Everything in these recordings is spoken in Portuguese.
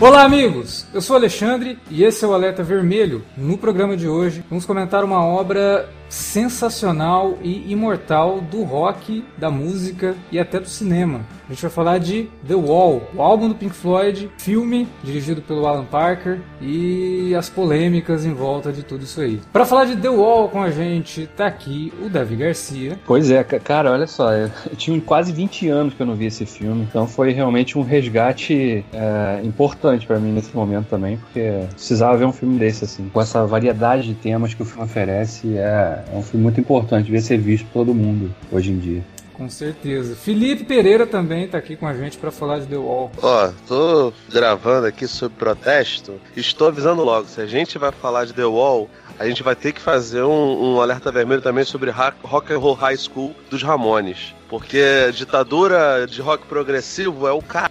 Olá, amigos! Eu sou Alexandre e esse é o Alerta Vermelho. No programa de hoje, vamos comentar uma obra sensacional e imortal do rock, da música e até do cinema. A gente vai falar de The Wall, o álbum do Pink Floyd, filme dirigido pelo Alan Parker e as polêmicas em volta de tudo isso aí. Para falar de The Wall com a gente, tá aqui o Davi Garcia. Pois é, cara, olha só, eu tinha quase 20 anos que eu não vi esse filme, então foi realmente um resgate é, importante para mim nesse momento também, porque precisava ver um filme desse assim, com essa variedade de temas que o filme oferece, é, é um filme muito importante, devia ser visto por todo mundo hoje em dia. Com certeza. Felipe Pereira também está aqui com a gente para falar de The Wall. Ó, tô gravando aqui sobre protesto. Estou avisando logo, se a gente vai falar de The Wall, a gente vai ter que fazer um, um alerta vermelho também sobre Rock and Roll High School dos Ramones. Porque ditadura de rock progressivo é o cara.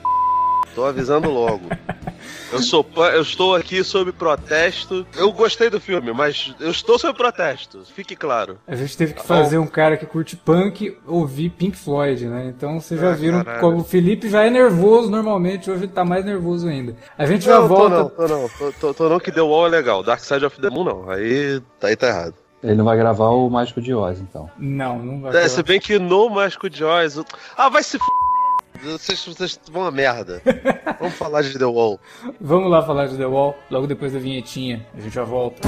Tô avisando logo. Eu sou eu estou aqui sob protesto. Eu gostei do filme, mas eu estou sob protesto. Fique claro. A gente teve que fazer um cara que curte punk ouvir Pink Floyd, né? Então vocês já ah, viram caralho. como o Felipe já é nervoso normalmente, hoje ele tá mais nervoso ainda. A gente não, já volta. Tô não, tô não, tô, tô, tô não que The Wall é legal. Dark Side of the Moon não. Aí, aí tá errado. Ele não vai gravar o Mágico de Oz, então. Não, não vai. É, se bem que no Mágico de Oz. Ah, vai se f vocês, vocês vão a merda. Vamos falar de The Wall. Vamos lá falar de The Wall, logo depois da vinhetinha. A gente já volta.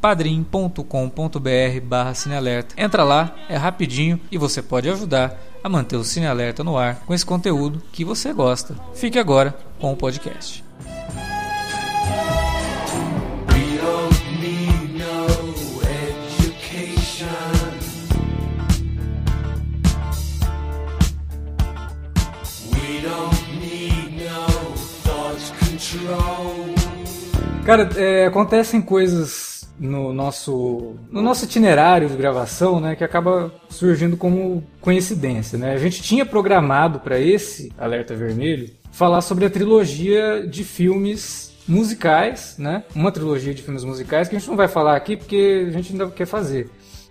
padrim.com.br barra cinealerta. Entra lá, é rapidinho e você pode ajudar a manter o Cine Alerta no ar com esse conteúdo que você gosta. Fique agora com o podcast. Cara, é, acontecem coisas no nosso, no nosso itinerário de gravação, né, que acaba surgindo como coincidência. Né? A gente tinha programado para esse Alerta Vermelho falar sobre a trilogia de filmes musicais, né? uma trilogia de filmes musicais que a gente não vai falar aqui porque a gente ainda quer fazer.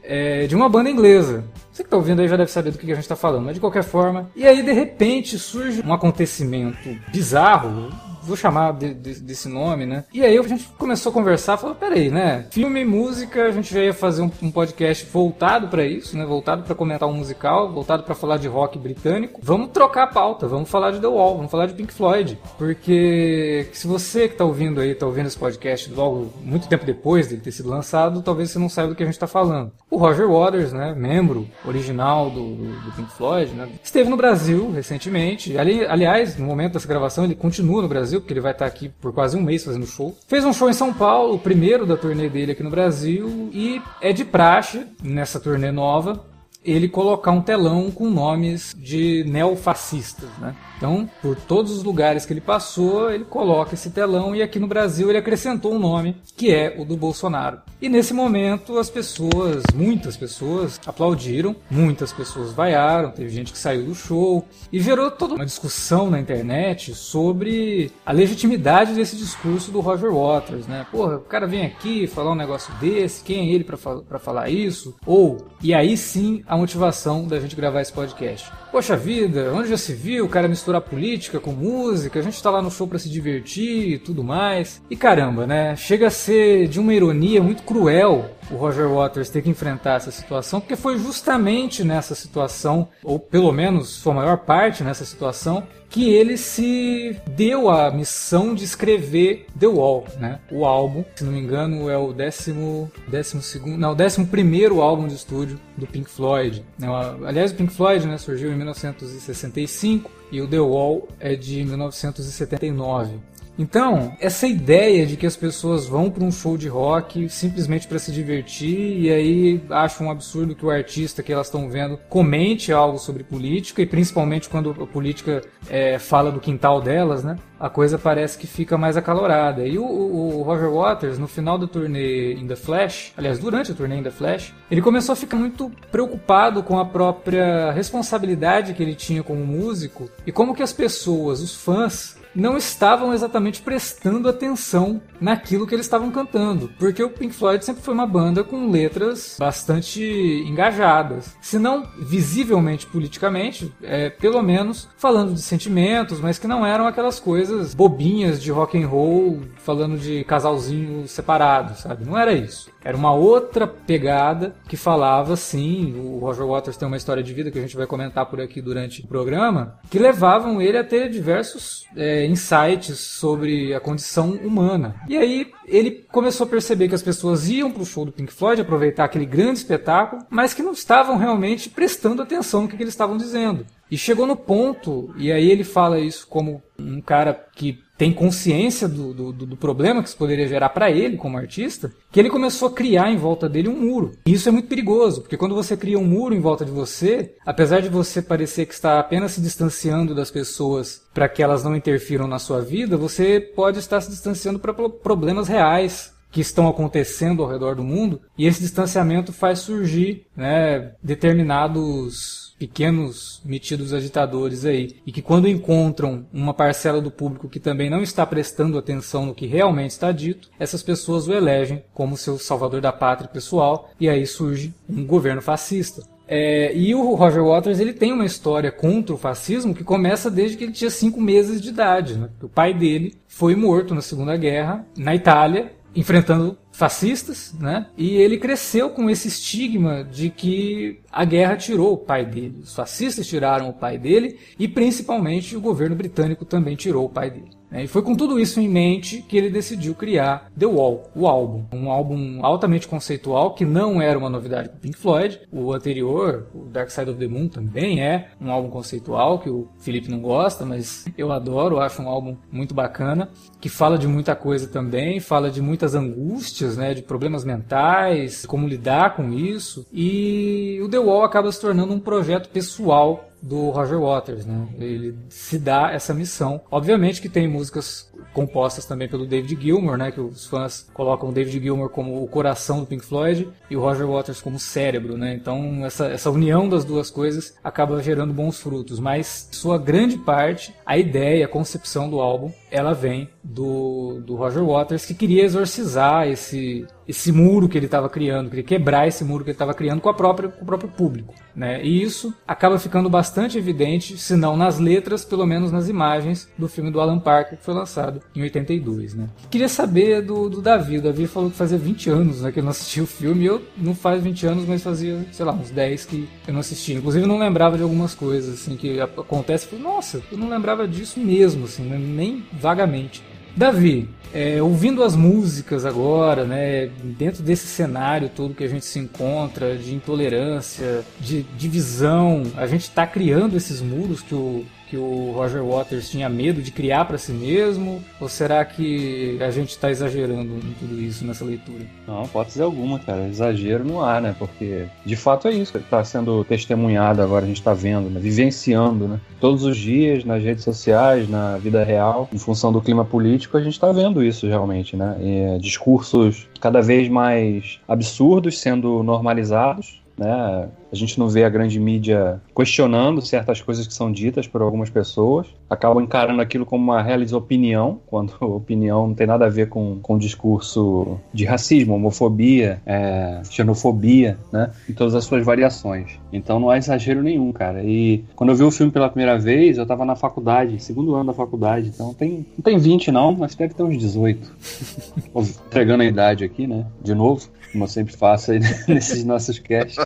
É, de uma banda inglesa. Você que está ouvindo aí já deve saber do que a gente está falando, mas de qualquer forma. E aí, de repente, surge um acontecimento bizarro, vou chamar de, de, desse nome, né? E aí a gente começou a conversar, falou, peraí, né? Filme e música, a gente já ia fazer um, um podcast voltado para isso, né? Voltado para comentar um musical, voltado para falar de rock britânico. Vamos trocar a pauta, vamos falar de The Wall, vamos falar de Pink Floyd, porque se você que tá ouvindo aí, tá ouvindo esse podcast logo muito tempo depois dele ter sido lançado, talvez você não saiba do que a gente tá falando. O Roger Waters, né? Membro original do, do, Pink Floyd, né? Esteve no Brasil recentemente. Ali, aliás, no momento dessa gravação, ele continua no Brasil Brasil, porque ele vai estar aqui por quase um mês fazendo show. Fez um show em São Paulo, o primeiro da turnê dele aqui no Brasil, e é de praxe, nessa turnê nova, ele colocar um telão com nomes de neofascistas, né? Então, por todos os lugares que ele passou, ele coloca esse telão e aqui no Brasil ele acrescentou um nome, que é o do Bolsonaro. E nesse momento as pessoas, muitas pessoas, aplaudiram, muitas pessoas vaiaram, teve gente que saiu do show e gerou toda uma discussão na internet sobre a legitimidade desse discurso do Roger Waters, né? Porra, o cara vem aqui falar um negócio desse, quem é ele para falar isso? Ou, e aí sim a motivação da gente gravar esse podcast. Poxa vida, onde já se viu o cara misturar política com música? A gente tá lá no show para se divertir e tudo mais. E caramba, né? Chega a ser de uma ironia muito cruel o Roger Waters ter que enfrentar essa situação, porque foi justamente nessa situação, ou pelo menos sua maior parte nessa situação, que ele se deu a missão de escrever The Wall, né? O álbum, se não me engano, é o décimo, décimo segundo, não, décimo primeiro álbum de estúdio do Pink Floyd. Né? Aliás, o Pink Floyd, né, surgiu em 1965 e o The Wall é de 1979. Então, essa ideia de que as pessoas vão para um show de rock simplesmente para se divertir e aí acham um absurdo que o artista que elas estão vendo comente algo sobre política e principalmente quando a política é, fala do quintal delas, né? A coisa parece que fica mais acalorada. E o, o, Roger Waters, no final da turnê In The Flash, aliás, durante a turnê In The Flash, ele começou a ficar muito preocupado com a própria responsabilidade que ele tinha como músico e como que as pessoas, os fãs, não estavam exatamente prestando atenção naquilo que eles estavam cantando, porque o Pink Floyd sempre foi uma banda com letras bastante engajadas, se não visivelmente politicamente, é, pelo menos falando de sentimentos, mas que não eram aquelas coisas bobinhas de rock and roll falando de casalzinho separado, sabe? Não era isso. Era uma outra pegada que falava, sim, o Roger Waters tem uma história de vida que a gente vai comentar por aqui durante o programa, que levavam ele a ter diversos é, insights sobre a condição humana. E aí ele começou a perceber que as pessoas iam para o show do Pink Floyd, aproveitar aquele grande espetáculo, mas que não estavam realmente prestando atenção no que, que eles estavam dizendo. E chegou no ponto, e aí ele fala isso como um cara que tem consciência do, do, do problema que isso poderia gerar para ele como artista, que ele começou a criar em volta dele um muro. E isso é muito perigoso, porque quando você cria um muro em volta de você, apesar de você parecer que está apenas se distanciando das pessoas para que elas não interfiram na sua vida, você pode estar se distanciando para problemas reais que estão acontecendo ao redor do mundo, e esse distanciamento faz surgir né, determinados pequenos metidos agitadores aí, e que quando encontram uma parcela do público que também não está prestando atenção no que realmente está dito, essas pessoas o elegem como seu salvador da pátria pessoal, e aí surge um governo fascista. É, e o Roger Waters ele tem uma história contra o fascismo que começa desde que ele tinha cinco meses de idade. Né? O pai dele foi morto na Segunda Guerra na Itália enfrentando fascistas, né? E ele cresceu com esse estigma de que a guerra tirou o pai dele, os fascistas tiraram o pai dele e principalmente o governo britânico também tirou o pai dele. Né? E foi com tudo isso em mente que ele decidiu criar The Wall, o álbum. Um álbum altamente conceitual que não era uma novidade para Pink Floyd. O anterior, o Dark Side of the Moon, também é um álbum conceitual que o Felipe não gosta, mas eu adoro, acho um álbum muito bacana, que fala de muita coisa também, fala de muitas angústias, né, de problemas mentais, como lidar com isso. E o The Wall acaba se tornando um projeto pessoal do Roger Waters, né? Ele se dá essa missão. Obviamente que tem músicas compostas também pelo David Gilmour, né? Que os fãs colocam o David Gilmour como o coração do Pink Floyd e o Roger Waters como o cérebro, né? Então essa, essa união das duas coisas acaba gerando bons frutos. Mas sua grande parte, a ideia, a concepção do álbum, ela vem do, do Roger Waters que queria exorcizar esse esse muro que ele estava criando, queria quebrar esse muro que ele estava criando com, a própria, com o próprio público. Né? E isso acaba ficando bastante evidente, se não nas letras, pelo menos nas imagens do filme do Alan Parker, que foi lançado em 82. Né? Queria saber do, do Davi. O Davi falou que fazia 20 anos né, que ele não assistia o filme. Eu não faz 20 anos, mas fazia, sei lá, uns 10 que eu não assistia. Inclusive, não lembrava de algumas coisas assim que acontece. Eu falei, nossa, eu não lembrava disso mesmo, assim, né? nem vagamente. Davi, é, ouvindo as músicas agora, né, dentro desse cenário todo que a gente se encontra, de intolerância, de divisão, a gente está criando esses muros que o, que o Roger Waters tinha medo de criar para si mesmo? Ou será que a gente está exagerando em tudo isso nessa leitura? Não, ser alguma, cara. Exagero não há, né? Porque de fato é isso que está sendo testemunhado agora, a gente está vendo, né? vivenciando, né? Todos os dias, nas redes sociais, na vida real, em função do clima político, a gente está vendo isso realmente, né? E, é, discursos cada vez mais absurdos sendo normalizados, né? A gente não vê a grande mídia questionando certas coisas que são ditas por algumas pessoas, acabam encarando aquilo como uma realiza opinião, quando opinião não tem nada a ver com, com discurso de racismo, homofobia, é, xenofobia, né? Em todas as suas variações. Então não há exagero nenhum, cara. E quando eu vi o filme pela primeira vez, eu tava na faculdade, segundo ano da faculdade, então tem, não tem 20 não, mas deve ter uns 18. Entregando a idade aqui, né? De novo como eu sempre faço aí nesses nossos casts.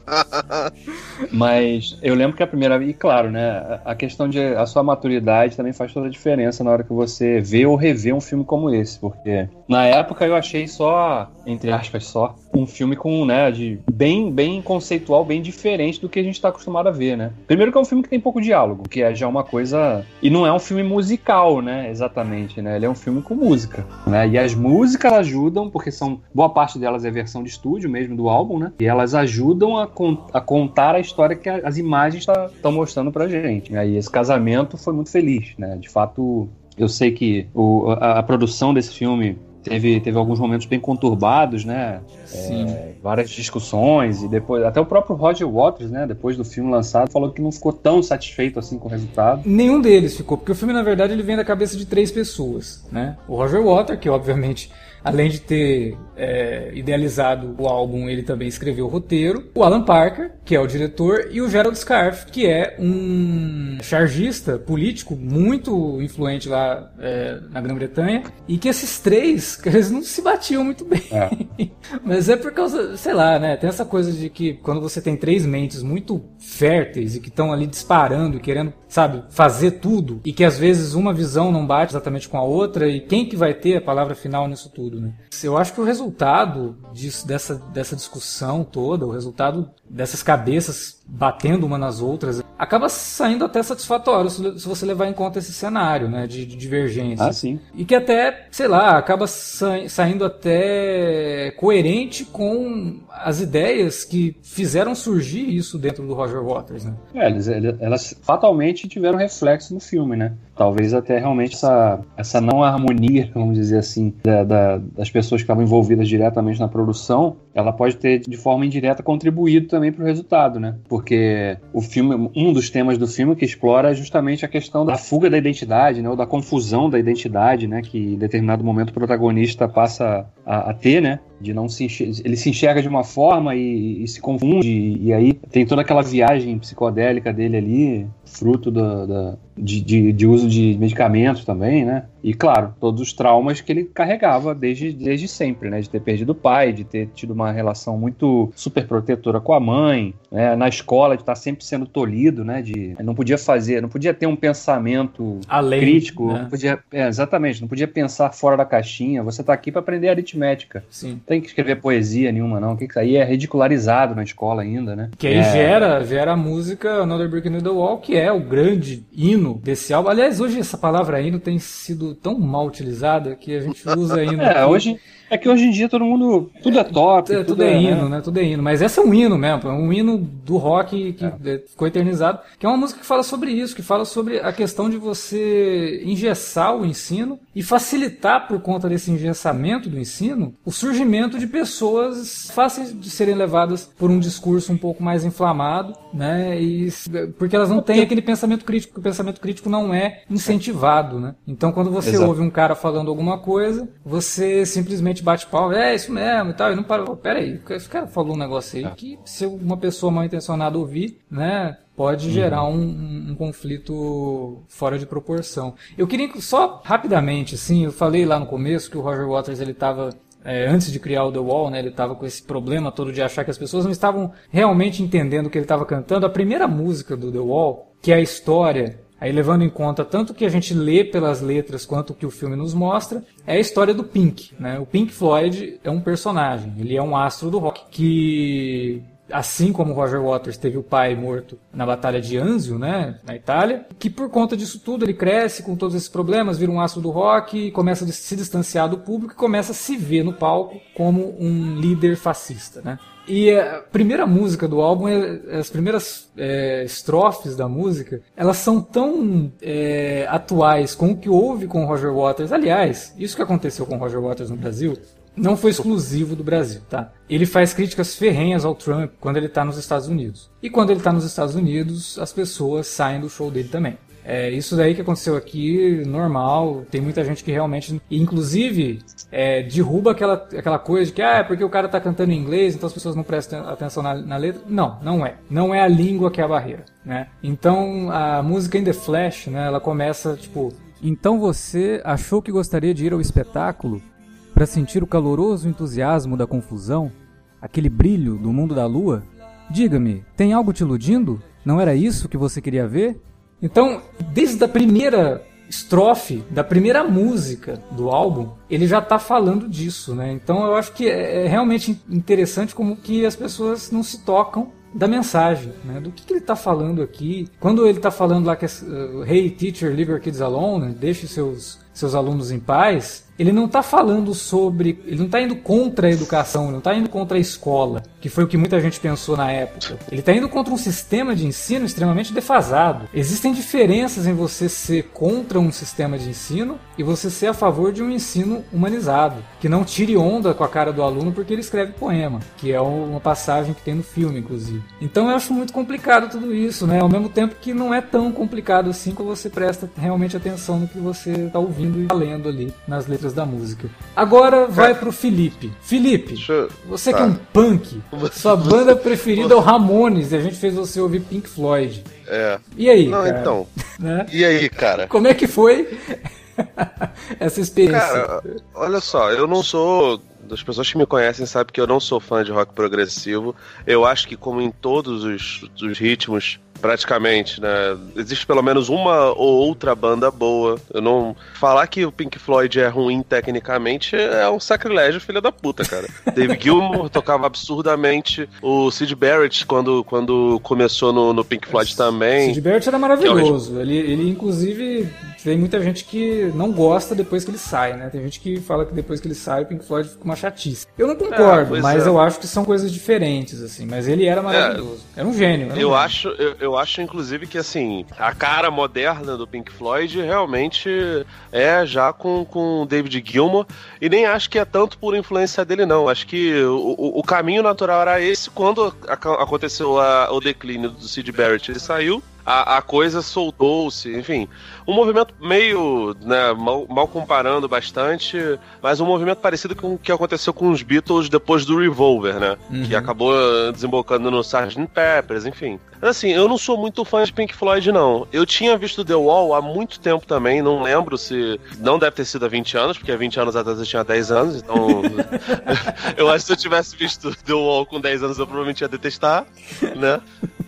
Mas eu lembro que a primeira. E claro, né? A questão de. A sua maturidade também faz toda a diferença na hora que você vê ou revê um filme como esse. Porque na época eu achei só, entre aspas, só, um filme com, né, de bem, bem conceitual, bem diferente do que a gente está acostumado a ver, né? Primeiro que é um filme que tem pouco diálogo, que é já uma coisa. E não é um filme musical, né? Exatamente, né? Ele é um filme com música, né? E as músicas ajudam, porque são. Boa parte delas é versão de estúdio mesmo do álbum, né? E elas ajudam a, con a contar a história que as imagens estão tá, mostrando pra gente. E esse casamento foi muito feliz, né? De fato, eu sei que o, a, a produção desse filme teve, teve alguns momentos bem conturbados, né? É, várias discussões e depois até o próprio Roger Waters, né? Depois do filme lançado, falou que não ficou tão satisfeito assim com o resultado. Nenhum deles ficou, porque o filme na verdade ele vem da cabeça de três pessoas, né? O Roger Waters, que obviamente além de ter é, idealizado o álbum, ele também escreveu o roteiro. O Alan Parker, que é o diretor, e o Gerald Scarfe, que é um chargista político muito influente lá é, na Grã-Bretanha. E que esses três, eles não se batiam muito bem. É. Mas é por causa, sei lá, né? Tem essa coisa de que quando você tem três mentes muito férteis e que estão ali disparando, querendo, sabe, fazer tudo, e que às vezes uma visão não bate exatamente com a outra, e quem que vai ter a palavra final nisso tudo? né? Eu acho que o resultado disso, dessa, dessa discussão toda, o resultado dessas cabeças batendo uma nas outras, acaba saindo até satisfatório se você levar em conta esse cenário, né, de, de divergência. Ah, sim. E que até, sei lá, acaba sa saindo até coerente com as ideias que fizeram surgir isso dentro do Roger Waters, né? É, eles, elas fatalmente tiveram reflexo no filme, né? Talvez até realmente essa, essa não harmonia, vamos dizer assim, da, da, das pessoas que estavam envolvidas diretamente na produção, ela pode ter de forma indireta contribuído também para o resultado, né? Porque o filme, um dos temas do filme que explora é justamente a questão da fuga da identidade, né? Ou da confusão da identidade, né? Que em determinado momento o protagonista passa a, a ter, né? De não se enxerga, ele se enxerga de uma forma e, e se confunde e aí tem toda aquela viagem psicodélica dele ali, fruto da, da de, de, de, uso de medicamentos também, né? E claro, todos os traumas que ele carregava desde, desde sempre, né? De ter perdido o pai, de ter tido uma relação muito super protetora com a mãe, né? na escola de estar sempre sendo tolhido, né? De não podia fazer, não podia ter um pensamento Além, crítico, né? não podia, é, exatamente, não podia pensar fora da caixinha. Você está aqui para aprender aritmética. Sim. Não tem que escrever poesia nenhuma, não. Que aí é ridicularizado na escola ainda, né? Que aí é... gera, gera a música Another Brick in the Wall, que é o grande hino desse álbum. Aliás, hoje essa palavra hino tem sido tão mal utilizada que a gente usa hino. é, aqui. hoje é que hoje em dia todo mundo. Tudo é top. É, tudo, tudo é, é hino, né? né? Tudo é hino. Mas esse é um hino mesmo. É um hino do rock que é. ficou eternizado. Que é uma música que fala sobre isso, que fala sobre a questão de você engessar o ensino e facilitar, por conta desse engessamento do ensino, o surgimento de pessoas fáceis de serem levadas por um discurso um pouco mais inflamado, né? E, porque elas não têm aquele pensamento crítico, o pensamento crítico não é incentivado, né? Então quando você Exato. ouve um cara falando alguma coisa, você simplesmente gente bate pau, é isso mesmo e tal, e não para. Pera aí, esse cara falou um negócio aí é. que se uma pessoa mal intencionada ouvir, né, pode uhum. gerar um, um, um, conflito fora de proporção. Eu queria só rapidamente, assim, eu falei lá no começo que o Roger Waters ele estava é, antes de criar o The Wall, né, ele estava com esse problema todo de achar que as pessoas não estavam realmente entendendo o que ele estava cantando. A primeira música do The Wall, que é a história Aí levando em conta tanto o que a gente lê pelas letras quanto o que o filme nos mostra, é a história do Pink. Né? O Pink Floyd é um personagem, ele é um astro do rock que assim como Roger Waters teve o pai morto na Batalha de Anzio, né, na Itália, que por conta disso tudo ele cresce com todos esses problemas, vira um astro do rock, começa a se distanciar do público e começa a se ver no palco como um líder fascista, né? E a primeira música do álbum, é, as primeiras é, estrofes da música, elas são tão é, atuais com o que houve com Roger Waters. Aliás, isso que aconteceu com Roger Waters no Brasil não foi exclusivo do Brasil, tá? Ele faz críticas ferrenhas ao Trump quando ele está nos Estados Unidos. E quando ele está nos Estados Unidos, as pessoas saem do show dele também. É isso daí que aconteceu aqui, normal. Tem muita gente que realmente, inclusive, é, derruba aquela, aquela coisa de que ah, é porque o cara tá cantando em inglês, então as pessoas não prestam atenção na, na, letra. Não, não é. Não é a língua que é a barreira, né? Então a música In The Flash, né? Ela começa tipo. Então você achou que gostaria de ir ao espetáculo para sentir o caloroso entusiasmo da confusão, aquele brilho do mundo da lua? Diga-me, tem algo te iludindo? Não era isso que você queria ver? Então, desde a primeira estrofe da primeira música do álbum, ele já está falando disso, né? Então eu acho que é, é realmente interessante como que as pessoas não se tocam da mensagem, né? Do que, que ele está falando aqui. Quando ele está falando lá que é, uh, Hey teacher, leave your kids alone, deixe seus seus alunos em paz, ele não está falando sobre. Ele não está indo contra a educação, ele não está indo contra a escola, que foi o que muita gente pensou na época. Ele está indo contra um sistema de ensino extremamente defasado. Existem diferenças em você ser contra um sistema de ensino e você ser a favor de um ensino humanizado, que não tire onda com a cara do aluno porque ele escreve poema, que é uma passagem que tem no filme, inclusive. Então eu acho muito complicado tudo isso, né? Ao mesmo tempo que não é tão complicado assim quando você presta realmente atenção no que você está ouvindo e lendo ali nas letras da música. Agora vai pro Felipe. Felipe, eu... você tá. que é um punk, sua banda preferida é o Ramones e a gente fez você ouvir Pink Floyd. É. E aí? Não, cara? então. Né? E aí, cara? Como é que foi essa experiência? Cara, olha só, eu não sou das pessoas que me conhecem sabem que eu não sou fã de rock progressivo. Eu acho que, como em todos os, os ritmos praticamente, né? Existe pelo menos uma ou outra banda boa. Eu não. Falar que o Pink Floyd é ruim tecnicamente é um sacrilégio, filha da puta, cara. Dave Gilmour tocava absurdamente. O Sid Barrett, quando, quando começou no, no Pink Floyd também. Sid Barrett era maravilhoso. Ele, ele, inclusive, tem muita gente que não gosta depois que ele sai, né? Tem gente que fala que depois que ele sai, o Pink Floyd fica uma chatice. Eu não concordo, é, mas é. eu acho que são coisas diferentes, assim. Mas ele era maravilhoso. É, era um gênio. Era um eu gênio. acho. Eu, eu eu acho, inclusive, que assim, a cara moderna do Pink Floyd realmente é já com, com David Gilmour. E nem acho que é tanto por influência dele, não. Acho que o, o caminho natural era esse quando aconteceu a, o declínio do Sid Barrett. Ele saiu a, a coisa soltou-se, enfim. Um movimento meio, né, mal, mal, comparando bastante, mas um movimento parecido com o que aconteceu com os Beatles depois do Revolver, né? Uhum. Que acabou desembocando no Sgt. Peppers, enfim. Assim, eu não sou muito fã de Pink Floyd, não. Eu tinha visto The Wall há muito tempo também, não lembro se. Não deve ter sido há 20 anos, porque há 20 anos atrás eu tinha 10 anos, então. eu acho que se eu tivesse visto The Wall com 10 anos eu provavelmente ia detestar, né?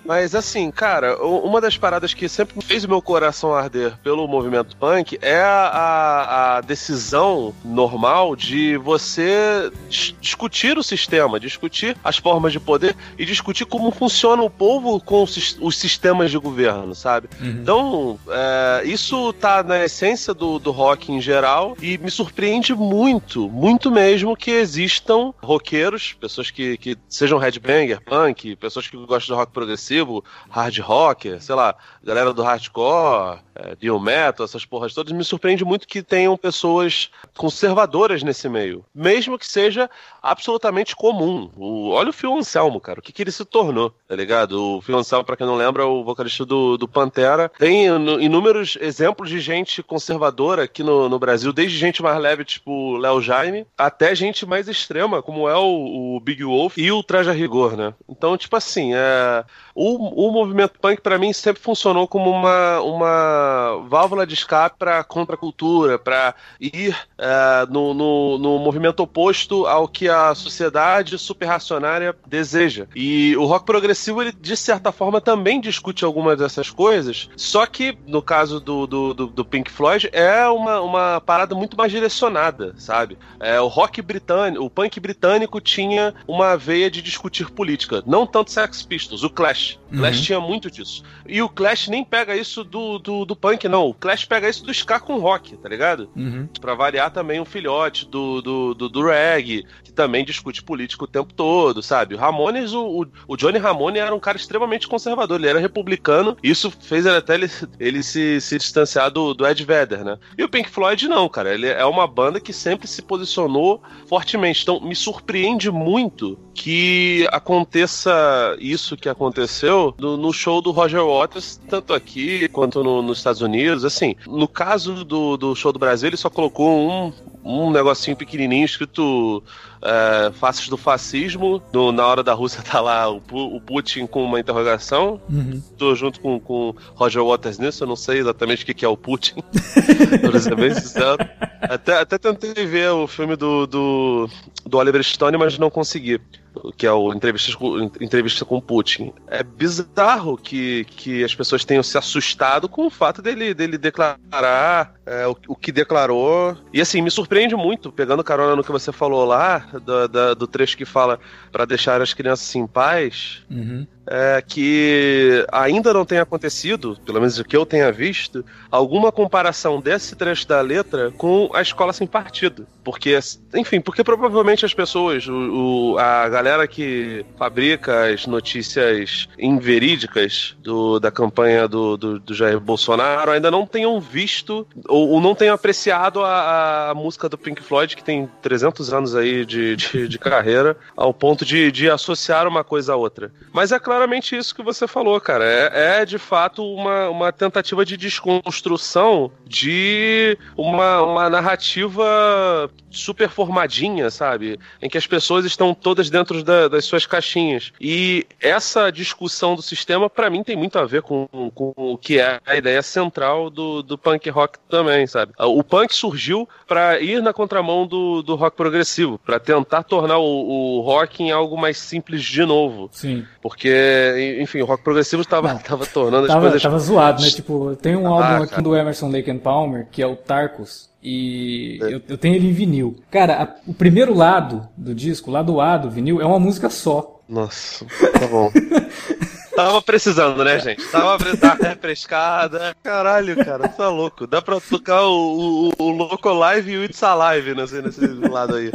Mas assim, cara, uma das paradas que sempre fez o meu coração arder pelo movimento punk é a, a decisão normal de você discutir o sistema, discutir as formas de poder e discutir como funciona o povo com os sistemas de governo, sabe? Uhum. Então, é, isso tá na essência do, do rock em geral e me surpreende muito, muito mesmo que existam roqueiros, pessoas que, que sejam headbanger, punk, pessoas que gostam de rock progressivo hard rock, sei lá, galera do hardcore, é, Dio Metal, essas porras todas, me surpreende muito que tenham pessoas conservadoras nesse meio. Mesmo que seja absolutamente comum. O, olha o Phil Anselmo, cara. O que, que ele se tornou, tá ligado? O Phil Anselmo, pra quem não lembra, o vocalista do, do Pantera. Tem inúmeros exemplos de gente conservadora aqui no, no Brasil, desde gente mais leve, tipo Léo Jaime, até gente mais extrema, como é o, o Big Wolf e o Traja Rigor, né? Então, tipo assim, é, o, o movimento punk, para mim, sempre funcionou como uma, uma válvula de escape para contracultura, para ir é, no, no, no, movimento oposto ao que a sociedade superracionária deseja. E o rock progressivo, ele, de certa forma, também discute algumas dessas coisas, só que, no caso do, do, do, do Pink Floyd, é uma, uma parada muito mais direcionada, sabe? É, o rock britânico, o punk britânico tinha uma veia de discutir política, não tanto Sex Pistols, o Clash. Uhum. Clash tinha muito disso. E o Clash nem pega isso do, do, do, punk, não. O Clash pega isso do ska com rock, tá ligado? Uhum. Pra variar também um filhote do, do, do, do reggae, que também discute política o tempo todo, sabe? O Ramones, o, o Johnny Ramone era um cara extremamente conservador, ele era republicano, isso fez ele até ele, ele se, se distanciar do, do Ed Vedder, né? E o Pink Floyd não, cara, ele é uma banda que sempre se posicionou fortemente. Então, me surpreende muito que aconteça isso que aconteceu no, no show do Roger Waters, tanto aqui quanto no, nos Estados Unidos. Assim, no caso do, do show do Brasil, ele só colocou um, um negocinho pequenininho escrito é, faces do fascismo. No, na hora da Rússia tá lá o, o Putin com uma interrogação. Uhum. Tô junto com, com Roger Waters nisso, eu não sei exatamente o que, que é o Putin. pra ser bem sincero. Até, até tentei ver o filme do, do, do Oliver Stone, mas não consegui. que é o entrevista com, entrevista com Putin. É bizarro que, que as pessoas tenham se assustado com o fato dele, dele declarar é, o, o, que declarou. E assim, me surpreende muito, pegando carona no que você falou lá, do, do, do trecho que fala para deixar as crianças em paz. Uhum é, que ainda não tenha acontecido, pelo menos o que eu tenha visto, alguma comparação desse trecho da letra com a escola sem partido. Porque, enfim, porque provavelmente as pessoas, o, o a galera que fabrica as notícias inverídicas do, da campanha do, do, do, Jair Bolsonaro ainda não tenham visto ou, ou não tenham apreciado a, a, música do Pink Floyd, que tem 300 anos aí de, de, de carreira, ao ponto de, de associar uma coisa a outra. Mas é claro claramente isso que você falou, cara. É, é de fato uma, uma tentativa de desconstrução de uma, uma narrativa super formadinha, sabe? Em que as pessoas estão todas dentro da, das suas caixinhas. E essa discussão do sistema, para mim, tem muito a ver com, com o que é a ideia central do, do punk rock também, sabe? O punk surgiu para ir na contramão do, do rock progressivo, para tentar tornar o, o rock em algo mais simples de novo. Sim. Porque, enfim, o rock progressivo tava, tava tornando tava, as. Tava zoado, né? Tipo, tem um ah, álbum aqui do Emerson Lake and Palmer, que é o Tarkus e é. eu, eu, tenho ele em vinil. Cara, a, o primeiro lado do disco, o lado A do vinil, é uma música só. Nossa, tá bom. Tava precisando, né, gente? Tava dar refrescada. Caralho, cara, tá louco. Dá pra tocar o, o, o Loco Live e o It's Alive nesse, nesse lado aí.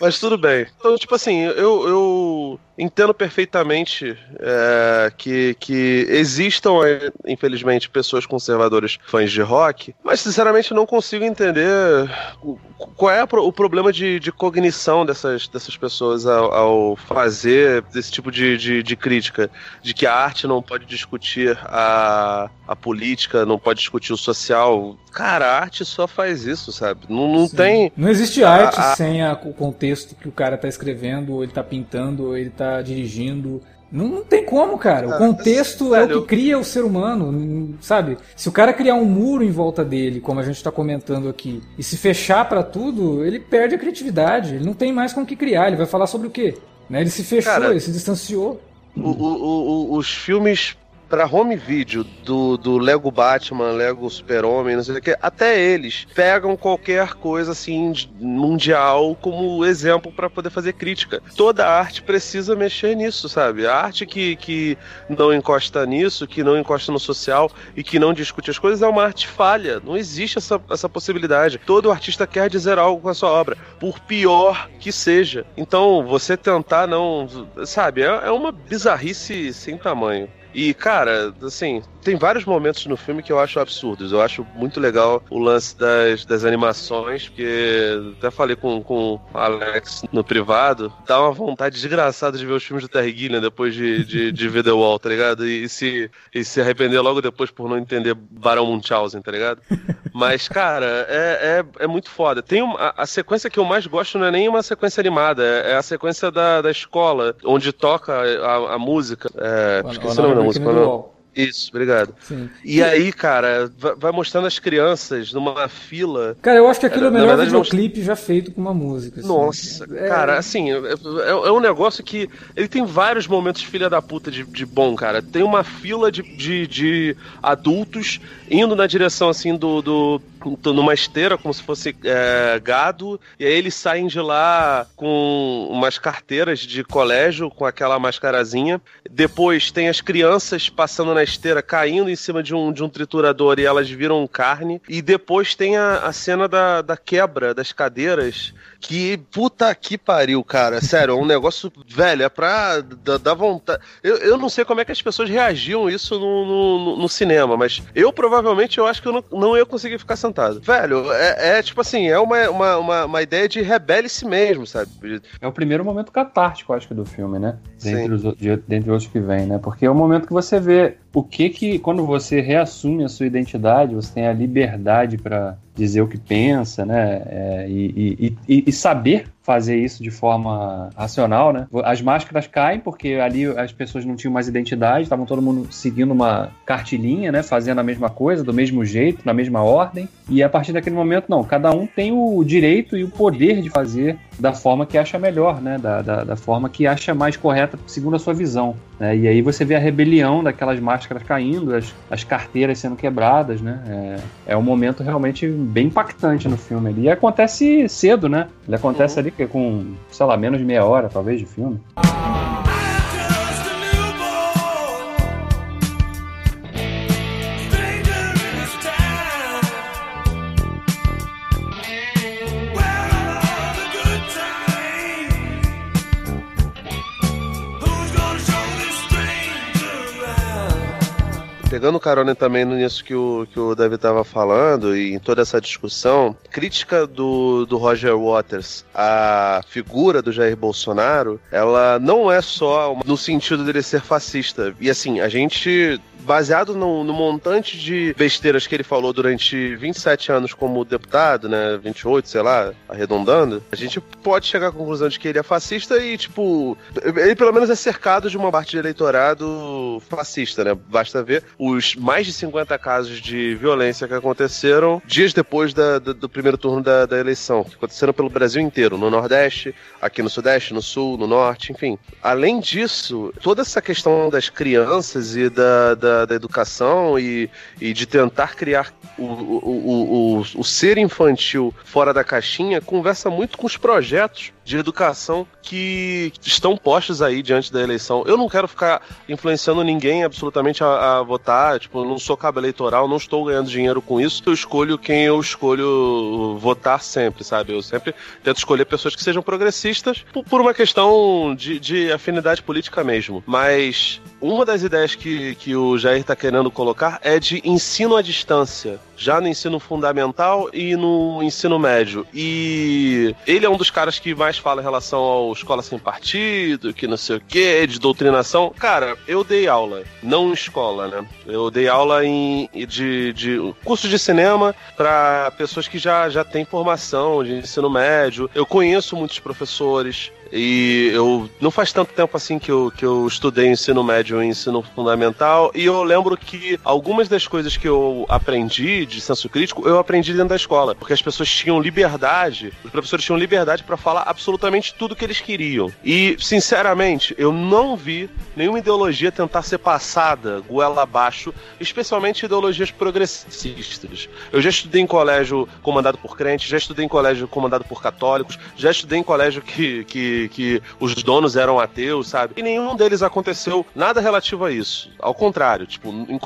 Mas tudo bem. Então, tipo assim, eu, eu entendo perfeitamente é, que, que existam, infelizmente, pessoas conservadoras fãs de rock, mas sinceramente não consigo entender qual é o problema de, de cognição dessas, dessas pessoas ao, ao fazer esse tipo de, de, de, crítica, de que a arte não pode discutir a, a política, não pode discutir o social. Cara, a arte só faz isso, sabe? Não, não tem. Não existe arte a... sem a, o contexto que o cara tá escrevendo, ou ele tá pintando, ou ele tá dirigindo. Não, não tem como, cara. O ah, contexto é o que cria o ser humano, sabe? Se o cara criar um muro em volta dele, como a gente está comentando aqui, e se fechar para tudo, ele perde a criatividade. Ele não tem mais com o que criar. Ele vai falar sobre o quê? Né? Ele se fechou, cara, ele se distanciou. O, o, o, os filmes para home video do, do Lego Batman, Lego Super-Homem, não sei o que, até eles pegam qualquer coisa assim mundial como exemplo para poder fazer crítica. Toda arte precisa mexer nisso, sabe? A arte que, que não encosta nisso, que não encosta no social e que não discute as coisas é uma arte falha. Não existe essa, essa possibilidade. Todo artista quer dizer algo com a sua obra, por pior que seja. Então, você tentar não. Sabe? É, é uma bizarrice sem tamanho. E, cara, assim, tem vários momentos no filme que eu acho absurdos. Eu acho muito legal o lance das, das animações, porque até falei com, com o Alex no privado, dá uma vontade desgraçada de ver os filmes do Terry Gilliam depois de, de, de ver The Wall, tá ligado? E, e, se, e se arrepender logo depois por não entender Barão Munchausen, tá ligado? Mas, cara, é, é, é muito foda. Tem uma, a, sequência que eu mais gosto não é nem uma sequência animada, é, é a sequência da, da escola, onde toca a, a música. É, esqueci o nome música. Não. Isso, obrigado. Sim. E aí, cara, vai mostrando as crianças numa fila. Cara, eu acho que aquilo é o melhor verdade, videoclipe já feito com uma música. Assim. Nossa, é... cara, assim, é, é, é, um negócio que. Ele tem vários momentos filha da puta de, de bom, cara. Tem uma fila de, de, de adultos indo na direção, assim, do, do numa esteira, como se fosse é, gado, e aí eles saem de lá com umas carteiras de colégio, com aquela mascarazinha. Depois tem as crianças passando na esteira, caindo em cima de um, de um triturador e elas viram carne. E depois tem a, a cena da, da quebra das cadeiras que puta que pariu, cara. Sério, é um negócio, velho, é pra dar vontade. Eu, eu não sei como é que as pessoas reagiam isso no, no, no cinema, mas eu provavelmente eu acho que eu não, não ia conseguir ficar sentado. Velho, é, é tipo assim, é uma, uma, uma, uma ideia de rebelice mesmo, sabe? É o primeiro momento catártico, acho que, do filme, né? Dentre, os, de, dentre outros que vem, né? Porque é o momento que você vê o que que, quando você reassume a sua identidade, você tem a liberdade para dizer o que pensa, né? É, e, e, e, saber fazer isso de forma racional, né? As máscaras caem porque ali as pessoas não tinham mais identidade, estavam todo mundo seguindo uma cartilinha, né? Fazendo a mesma coisa, do mesmo jeito, na mesma ordem. E a partir daquele momento, não, cada um tem o direito e o poder de fazer da forma que acha melhor, né? Da, da, da forma que acha mais correta segundo a sua visão. Né? E aí você vê a rebelião daquelas máscaras caindo, as, as carteiras sendo quebradas, né? É, é um momento realmente bem impactante no filme. E acontece cedo, né? Ele acontece uhum. ali com, sei lá, menos de meia hora, talvez, de filme. Pegando carona também nisso que o, que o David estava falando e em toda essa discussão, crítica do, do Roger Waters à figura do Jair Bolsonaro, ela não é só no sentido dele ser fascista. E assim, a gente baseado no, no, montante de besteiras que ele falou durante 27 anos como deputado, né? 28, sei lá, arredondando, a gente pode chegar à conclusão de que ele é fascista e, tipo, ele pelo menos é cercado de uma parte de eleitorado fascista, né? Basta ver os mais de 50 casos de violência que aconteceram dias depois da, do, do, primeiro turno da, da eleição, que aconteceram pelo Brasil inteiro, no Nordeste, aqui no Sudeste, no Sul, no Norte, enfim. Além disso, toda essa questão das crianças e da, da da, educação e, e de tentar criar o, o, o, o, ser infantil fora da caixinha, conversa muito com os projetos de educação que estão postos aí diante da eleição. Eu não quero ficar influenciando ninguém absolutamente a, a votar, tipo, não sou cabo eleitoral, não estou ganhando dinheiro com isso, eu escolho quem eu escolho votar sempre, sabe? Eu sempre tento escolher pessoas que sejam progressistas por, por uma questão de, de afinidade política mesmo. Mas uma das ideias que, que o Jair está querendo colocar é de ensino à distância, já no ensino fundamental e no ensino médio. E ele é um dos caras que mais fala em relação ao escola sem partido, que não sei o que, de doutrinação. Cara, eu dei aula, não escola, né? Eu dei aula em, de, de curso de cinema para pessoas que já, já têm formação de ensino médio. Eu conheço muitos professores, e eu não faz tanto tempo assim que eu, que eu estudei ensino médio e ensino fundamental. E eu lembro que algumas das coisas que eu aprendi de senso crítico, eu aprendi dentro da escola. Porque as pessoas tinham liberdade, os professores tinham liberdade para falar absolutamente tudo que eles queriam. E, sinceramente, eu não vi nenhuma ideologia tentar ser passada goela abaixo, especialmente ideologias progressistas. Eu já estudei em colégio comandado por crentes, já estudei em colégio comandado por católicos, já estudei em colégio que, que que, os donos eram ateus, sabe? E nenhum deles aconteceu nada relativo a isso. Ao contrário, tipo, em,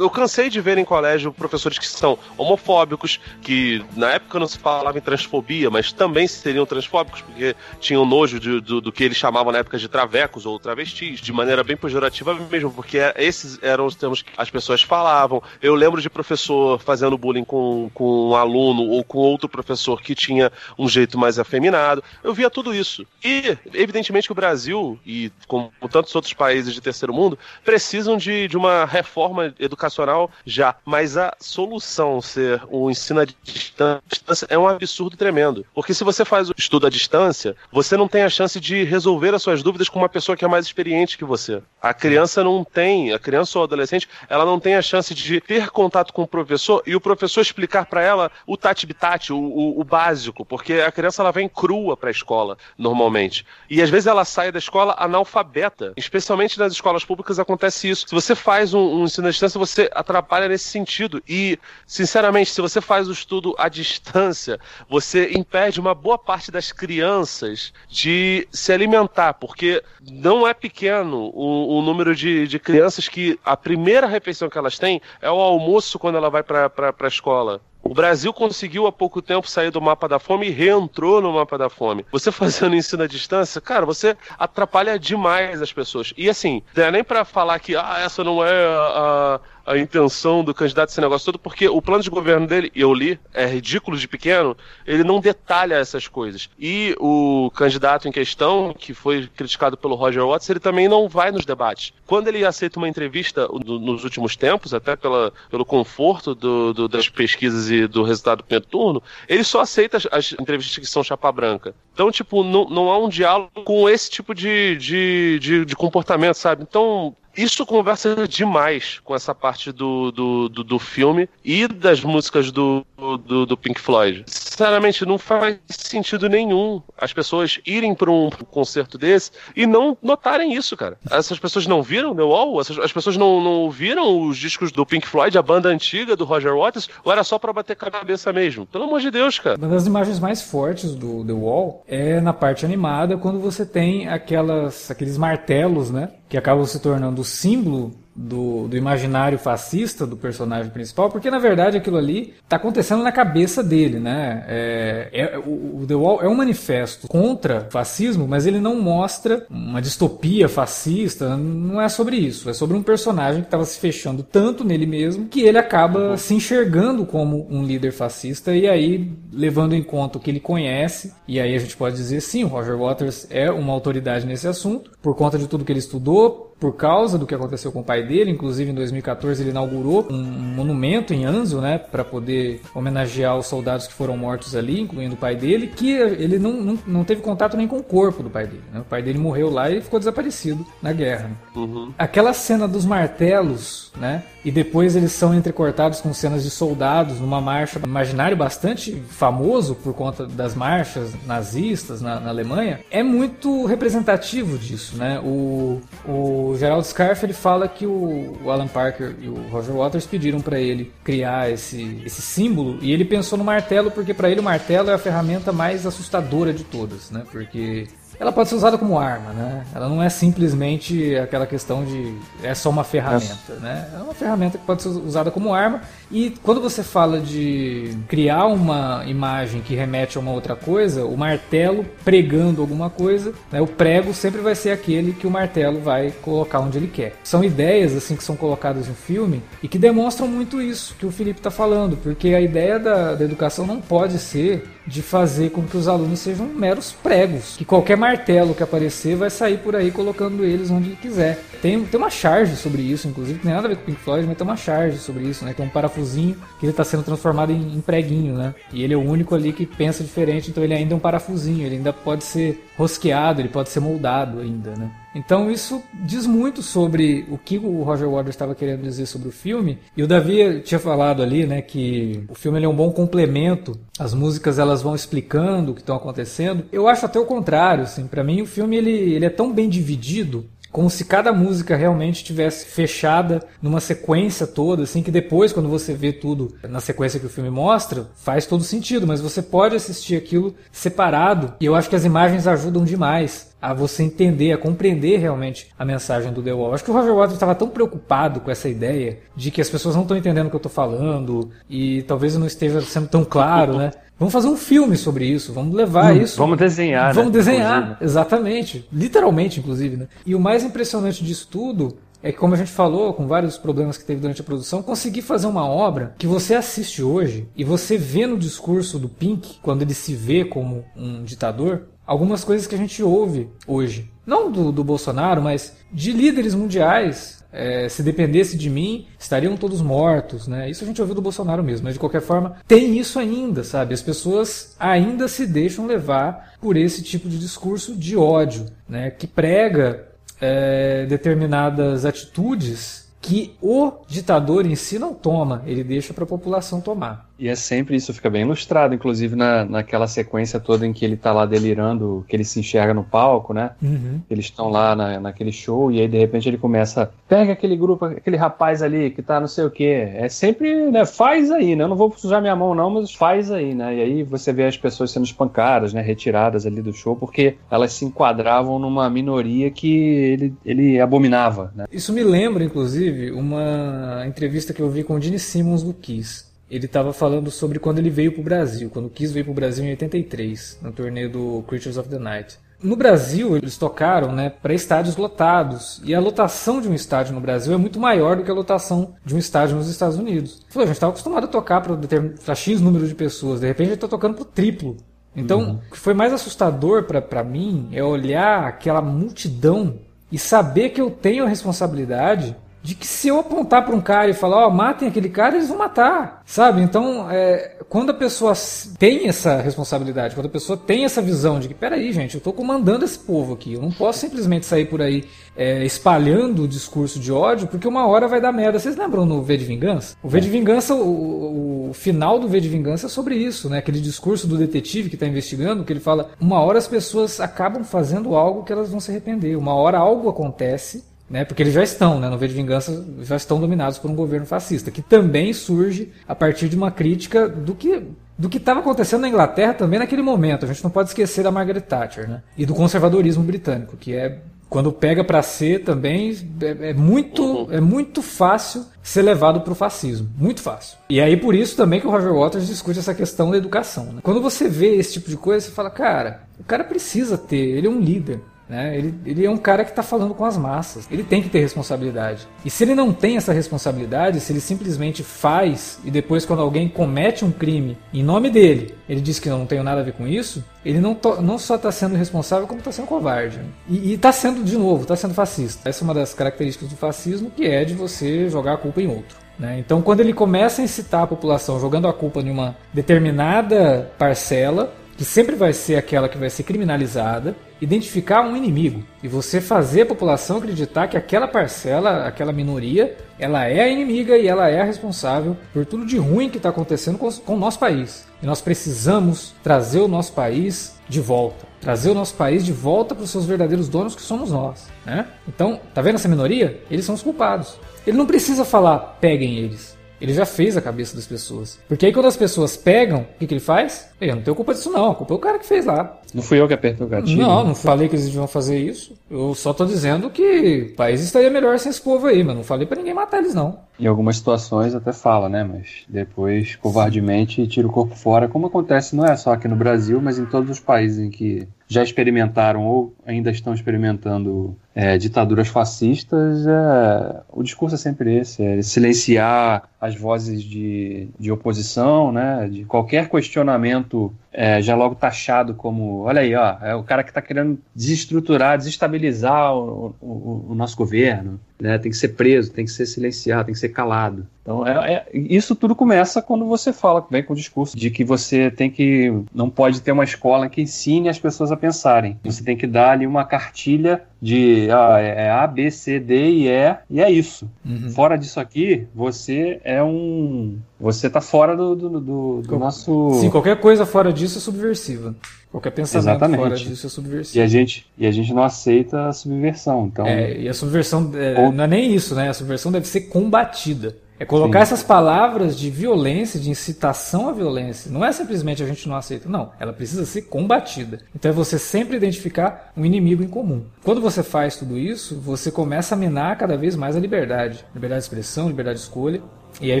eu cansei de ver em colégio professores que são homofóbicos, que na época não se falava em transfobia, mas também seriam transfóbicos, porque tinham nojo de, do, do, que eles chamavam na época de travecos ou travestis, de maneira bem pejorativa mesmo, porque esses eram os termos que as pessoas falavam. Eu lembro de professor fazendo bullying com, com um aluno ou com outro professor que tinha um jeito mais afeminado. Eu via tudo isso. E, evidentemente, que o Brasil, e como tantos outros países de terceiro mundo, precisam de, de uma reforma educacional já. Mas a solução ser o ensino à distância é um absurdo tremendo. Porque se você faz o estudo à distância, você não tem a chance de resolver as suas dúvidas com uma pessoa que é mais experiente que você. A criança não tem, a criança ou adolescente, ela não tem a chance de ter contato com o professor e o professor explicar para ela o tati-bitati, o, o, o, básico, porque a criança ela vem crua para a escola, normalmente normalmente. E às vezes ela sai da escola analfabeta. Especialmente nas escolas públicas acontece isso. Se você faz um, um ensino à distância, você atrapalha nesse sentido. E, sinceramente, se você faz o estudo à distância, você impede uma boa parte das crianças de se alimentar, porque não é pequeno o, o número de, de crianças que a primeira refeição que elas têm é o almoço quando ela vai para a escola. O Brasil conseguiu há pouco tempo sair do mapa da fome e reentrou no mapa da fome. Você fazendo ensino à distância, cara, você atrapalha demais as pessoas. E assim, não é nem para falar que ah, essa não é a, a intenção do candidato esse negócio todo, porque o plano de governo dele, eu li, é ridículo de pequeno, ele não detalha essas coisas. E o candidato em questão, que foi criticado pelo Roger Watts, ele também não vai nos debates. Quando ele aceita uma entrevista nos últimos tempos, até pela, pelo conforto do, do, das pesquisas e do resultado do primeiro turno, ele só aceita as, as entrevistas que são chapa branca. Então, tipo, não, não há um diálogo com esse tipo de, de, de, de comportamento, sabe? Então, isso conversa demais com essa parte do, do, do, do filme e das músicas do, do, do, Pink Floyd. Sinceramente, não faz sentido nenhum as pessoas irem para um concerto desse e não notarem isso, cara. Essas pessoas não viram The Wall? Essas, as pessoas não, não viram os discos do Pink Floyd, a banda antiga do Roger Waters? Ou era só para bater cabeça mesmo? Pelo amor de Deus, cara. Uma das imagens mais fortes do The Wall é na parte animada, quando você tem aquelas, aqueles martelos, né? Que acabam se tornando o símbolo do, do, imaginário fascista do personagem principal, porque na verdade aquilo ali está acontecendo na cabeça dele, né? É, é, o, o, The Wall é um manifesto contra o fascismo, mas ele não mostra uma distopia fascista, não é sobre isso, é sobre um personagem que estava se fechando tanto nele mesmo que ele acaba se enxergando como um líder fascista e aí levando em conta o que ele conhece, e aí a gente pode dizer sim, o Roger Waters é uma autoridade nesse assunto, por conta de tudo que ele estudou, por causa do que aconteceu com o pai dele. Inclusive, em 2014, ele inaugurou um monumento em Anzo, né, para poder homenagear os soldados que foram mortos ali, incluindo o pai dele, que ele não, não, não teve contato nem com o corpo do pai dele. Né? O pai dele morreu lá e ficou desaparecido na guerra. Uhum. Aquela cena dos martelos, né, e depois eles são entrecortados com cenas de soldados numa marcha imaginário bastante famoso por conta das marchas nazistas na, na Alemanha, é muito representativo disso, né? O, o Gerald Scarfe ele fala que o, o Alan Parker e o Roger Waters pediram para ele criar esse, esse símbolo e ele pensou no martelo porque para ele o martelo é a ferramenta mais assustadora de todas, né? Porque ela pode ser usada como arma, né? Ela não é simplesmente aquela questão de é só uma ferramenta, né? É uma ferramenta que pode ser usada como arma e quando você fala de criar uma imagem que remete a uma outra coisa, o martelo pregando alguma coisa, né? O prego sempre vai ser aquele que o martelo vai colocar onde ele quer. São ideias assim que são colocadas no filme e que demonstram muito isso que o Felipe está falando, porque a ideia da, da educação não pode ser de fazer com que os alunos sejam meros pregos, que qualquer martelo que aparecer vai sair por aí colocando eles onde quiser. Tem, tem uma charge sobre isso, inclusive, que não tem nada a ver com o Pink Floyd, mas tem uma charge sobre isso, né? É um parafusinho que ele está sendo transformado em, em, preguinho, né? E ele é o único ali que pensa diferente, então ele ainda é um parafusinho, ele ainda pode ser rosqueado, ele pode ser moldado ainda, né? Então isso diz muito sobre o que o Roger Waters estava querendo dizer sobre o filme. E o Davi tinha falado ali, né, que o filme é um bom complemento. As músicas elas vão explicando o que estão acontecendo. Eu acho até o contrário, assim. Para mim o filme ele, ele é tão bem dividido como se cada música realmente tivesse fechada numa sequência toda, assim que depois quando você vê tudo na sequência que o filme mostra, faz todo sentido, mas você pode assistir aquilo separado, e eu acho que as imagens ajudam demais a você entender, a compreender realmente a mensagem do The Wall. Acho que o Roger Waters estava tão preocupado com essa ideia de que as pessoas não estão entendendo o que eu estou falando e talvez eu não esteja sendo tão claro, né? Vamos fazer um filme sobre isso, vamos levar hum, isso. Vamos desenhar. Vamos né? desenhar, inclusive. exatamente. Literalmente, inclusive. Né? E o mais impressionante disso tudo é que, como a gente falou, com vários problemas que teve durante a produção, conseguir fazer uma obra que você assiste hoje e você vê no discurso do Pink, quando ele se vê como um ditador, algumas coisas que a gente ouve hoje. Não do, do Bolsonaro, mas de líderes mundiais é, se dependesse de mim, estariam todos mortos, né? Isso a gente ouviu do Bolsonaro mesmo, mas de qualquer forma, tem isso ainda, sabe? As pessoas ainda se deixam levar por esse tipo de discurso de ódio, né? Que prega é, determinadas atitudes que o ditador em si não toma, ele deixa para a população tomar. E é sempre isso, fica bem ilustrado, inclusive na, naquela sequência toda em que ele tá lá delirando, que ele se enxerga no palco, né? Uhum. Eles estão lá na, naquele show e aí de repente ele começa, pega aquele grupo, aquele rapaz ali que tá não sei o que. É sempre, né? Faz aí, né? Eu não vou sujar minha mão não, mas faz aí, né? E aí você vê as pessoas sendo espancadas, né? Retiradas ali do show porque elas se enquadravam numa minoria que ele, ele abominava, né? Isso me lembra, inclusive, uma entrevista que eu vi com o Gene Simmons do Kiss ele estava falando sobre quando ele veio para o Brasil, quando quis vir para o Brasil em 83, no torneio do Creatures of the Night. No Brasil, eles tocaram né, para estádios lotados. E a lotação de um estádio no Brasil é muito maior do que a lotação de um estádio nos Estados Unidos. Falou, a gente estava acostumado a tocar para X número de pessoas, de repente a gente está tocando para o triplo. Então, uhum. o que foi mais assustador para mim é olhar aquela multidão e saber que eu tenho a responsabilidade de que se eu apontar para um cara e falar, ó, oh, matem aquele cara, eles vão matar, sabe? Então, é, quando a pessoa tem essa responsabilidade, quando a pessoa tem essa visão de que, peraí, gente, eu estou comandando esse povo aqui, eu não posso simplesmente sair por aí é, espalhando o discurso de ódio, porque uma hora vai dar merda. Vocês lembram no V de Vingança? O V de Vingança, o, o final do V de Vingança é sobre isso, né? Aquele discurso do detetive que está investigando, que ele fala, uma hora as pessoas acabam fazendo algo que elas vão se arrepender, uma hora algo acontece né? Porque eles já estão, né? No V de Vingança, já estão dominados por um governo fascista, que também surge a partir de uma crítica do que do que estava acontecendo na Inglaterra também naquele momento. A gente não pode esquecer da Margaret Thatcher, né? E do conservadorismo britânico, que é quando pega para ser também é, é muito uhum. é muito fácil ser levado para o fascismo, muito fácil. E aí por isso também que o Roger Waters discute essa questão da educação. Né? Quando você vê esse tipo de coisa, você fala, cara, o cara precisa ter, ele é um líder. Né? Ele, ele é um cara que está falando com as massas. Ele tem que ter responsabilidade. E se ele não tem essa responsabilidade, se ele simplesmente faz e depois, quando alguém comete um crime em nome dele, ele diz que não tem nada a ver com isso, ele não, to, não só está sendo responsável, como está sendo covarde. E está sendo, de novo, está sendo fascista. Essa é uma das características do fascismo, que é de você jogar a culpa em outro. Né? Então, quando ele começa a incitar a população jogando a culpa em uma determinada parcela, que sempre vai ser aquela que vai ser criminalizada, identificar um inimigo e você fazer a população acreditar que aquela parcela, aquela minoria, ela é a inimiga e ela é a responsável por tudo de ruim que está acontecendo com, com o nosso país. E nós precisamos trazer o nosso país de volta, trazer o nosso país de volta para os seus verdadeiros donos, que somos nós. Né? Então, tá vendo essa minoria? Eles são os culpados. Ele não precisa falar, peguem eles. Ele já fez a cabeça das pessoas. Porque aí quando as pessoas pegam, o que, que ele faz? Eu não tenho culpa disso não, a culpa é o cara que fez lá. Não fui eu que apertei o gatilho. Não, não falei que eles deviam fazer isso. Eu só tô dizendo que o país estaria melhor sem esse povo aí, mas não falei para ninguém matar eles não. Em algumas situações até fala, né? Mas depois, covardemente, tira o corpo fora, como acontece não é só aqui no Brasil, mas em todos os países em que já experimentaram ou ainda estão experimentando é, ditaduras fascistas, é, o discurso é sempre esse: é silenciar as vozes de, de oposição, né, de qualquer questionamento é, já logo taxado como, olha aí, ó, é o cara que está querendo desestruturar, desestabilizar o, o, o, nosso governo, né? Tem que ser preso, tem que ser silenciado, tem que ser calado. Então, é, é, isso tudo começa quando você fala, vem com o discurso de que você tem que, não pode ter uma escola que ensine as pessoas a pensarem. Você tem que dar ali uma cartilha de ah, é A, B, C, D e E, e é isso. Uhum. Fora disso aqui, você é um. Você tá fora do, do, do, do nosso. Sim, qualquer coisa fora disso é subversiva. Qualquer pensamento Exatamente. fora disso é subversivo. E a, gente, e a gente não aceita a subversão. Então... É, e a subversão é, não é nem isso, né? A subversão deve ser combatida. É colocar Sim. essas palavras de violência, de incitação à violência. Não é simplesmente a gente não aceita, não. Ela precisa ser combatida. Então é você sempre identificar um inimigo em comum. Quando você faz tudo isso, você começa a minar cada vez mais a liberdade. Liberdade de expressão, liberdade de escolha. E aí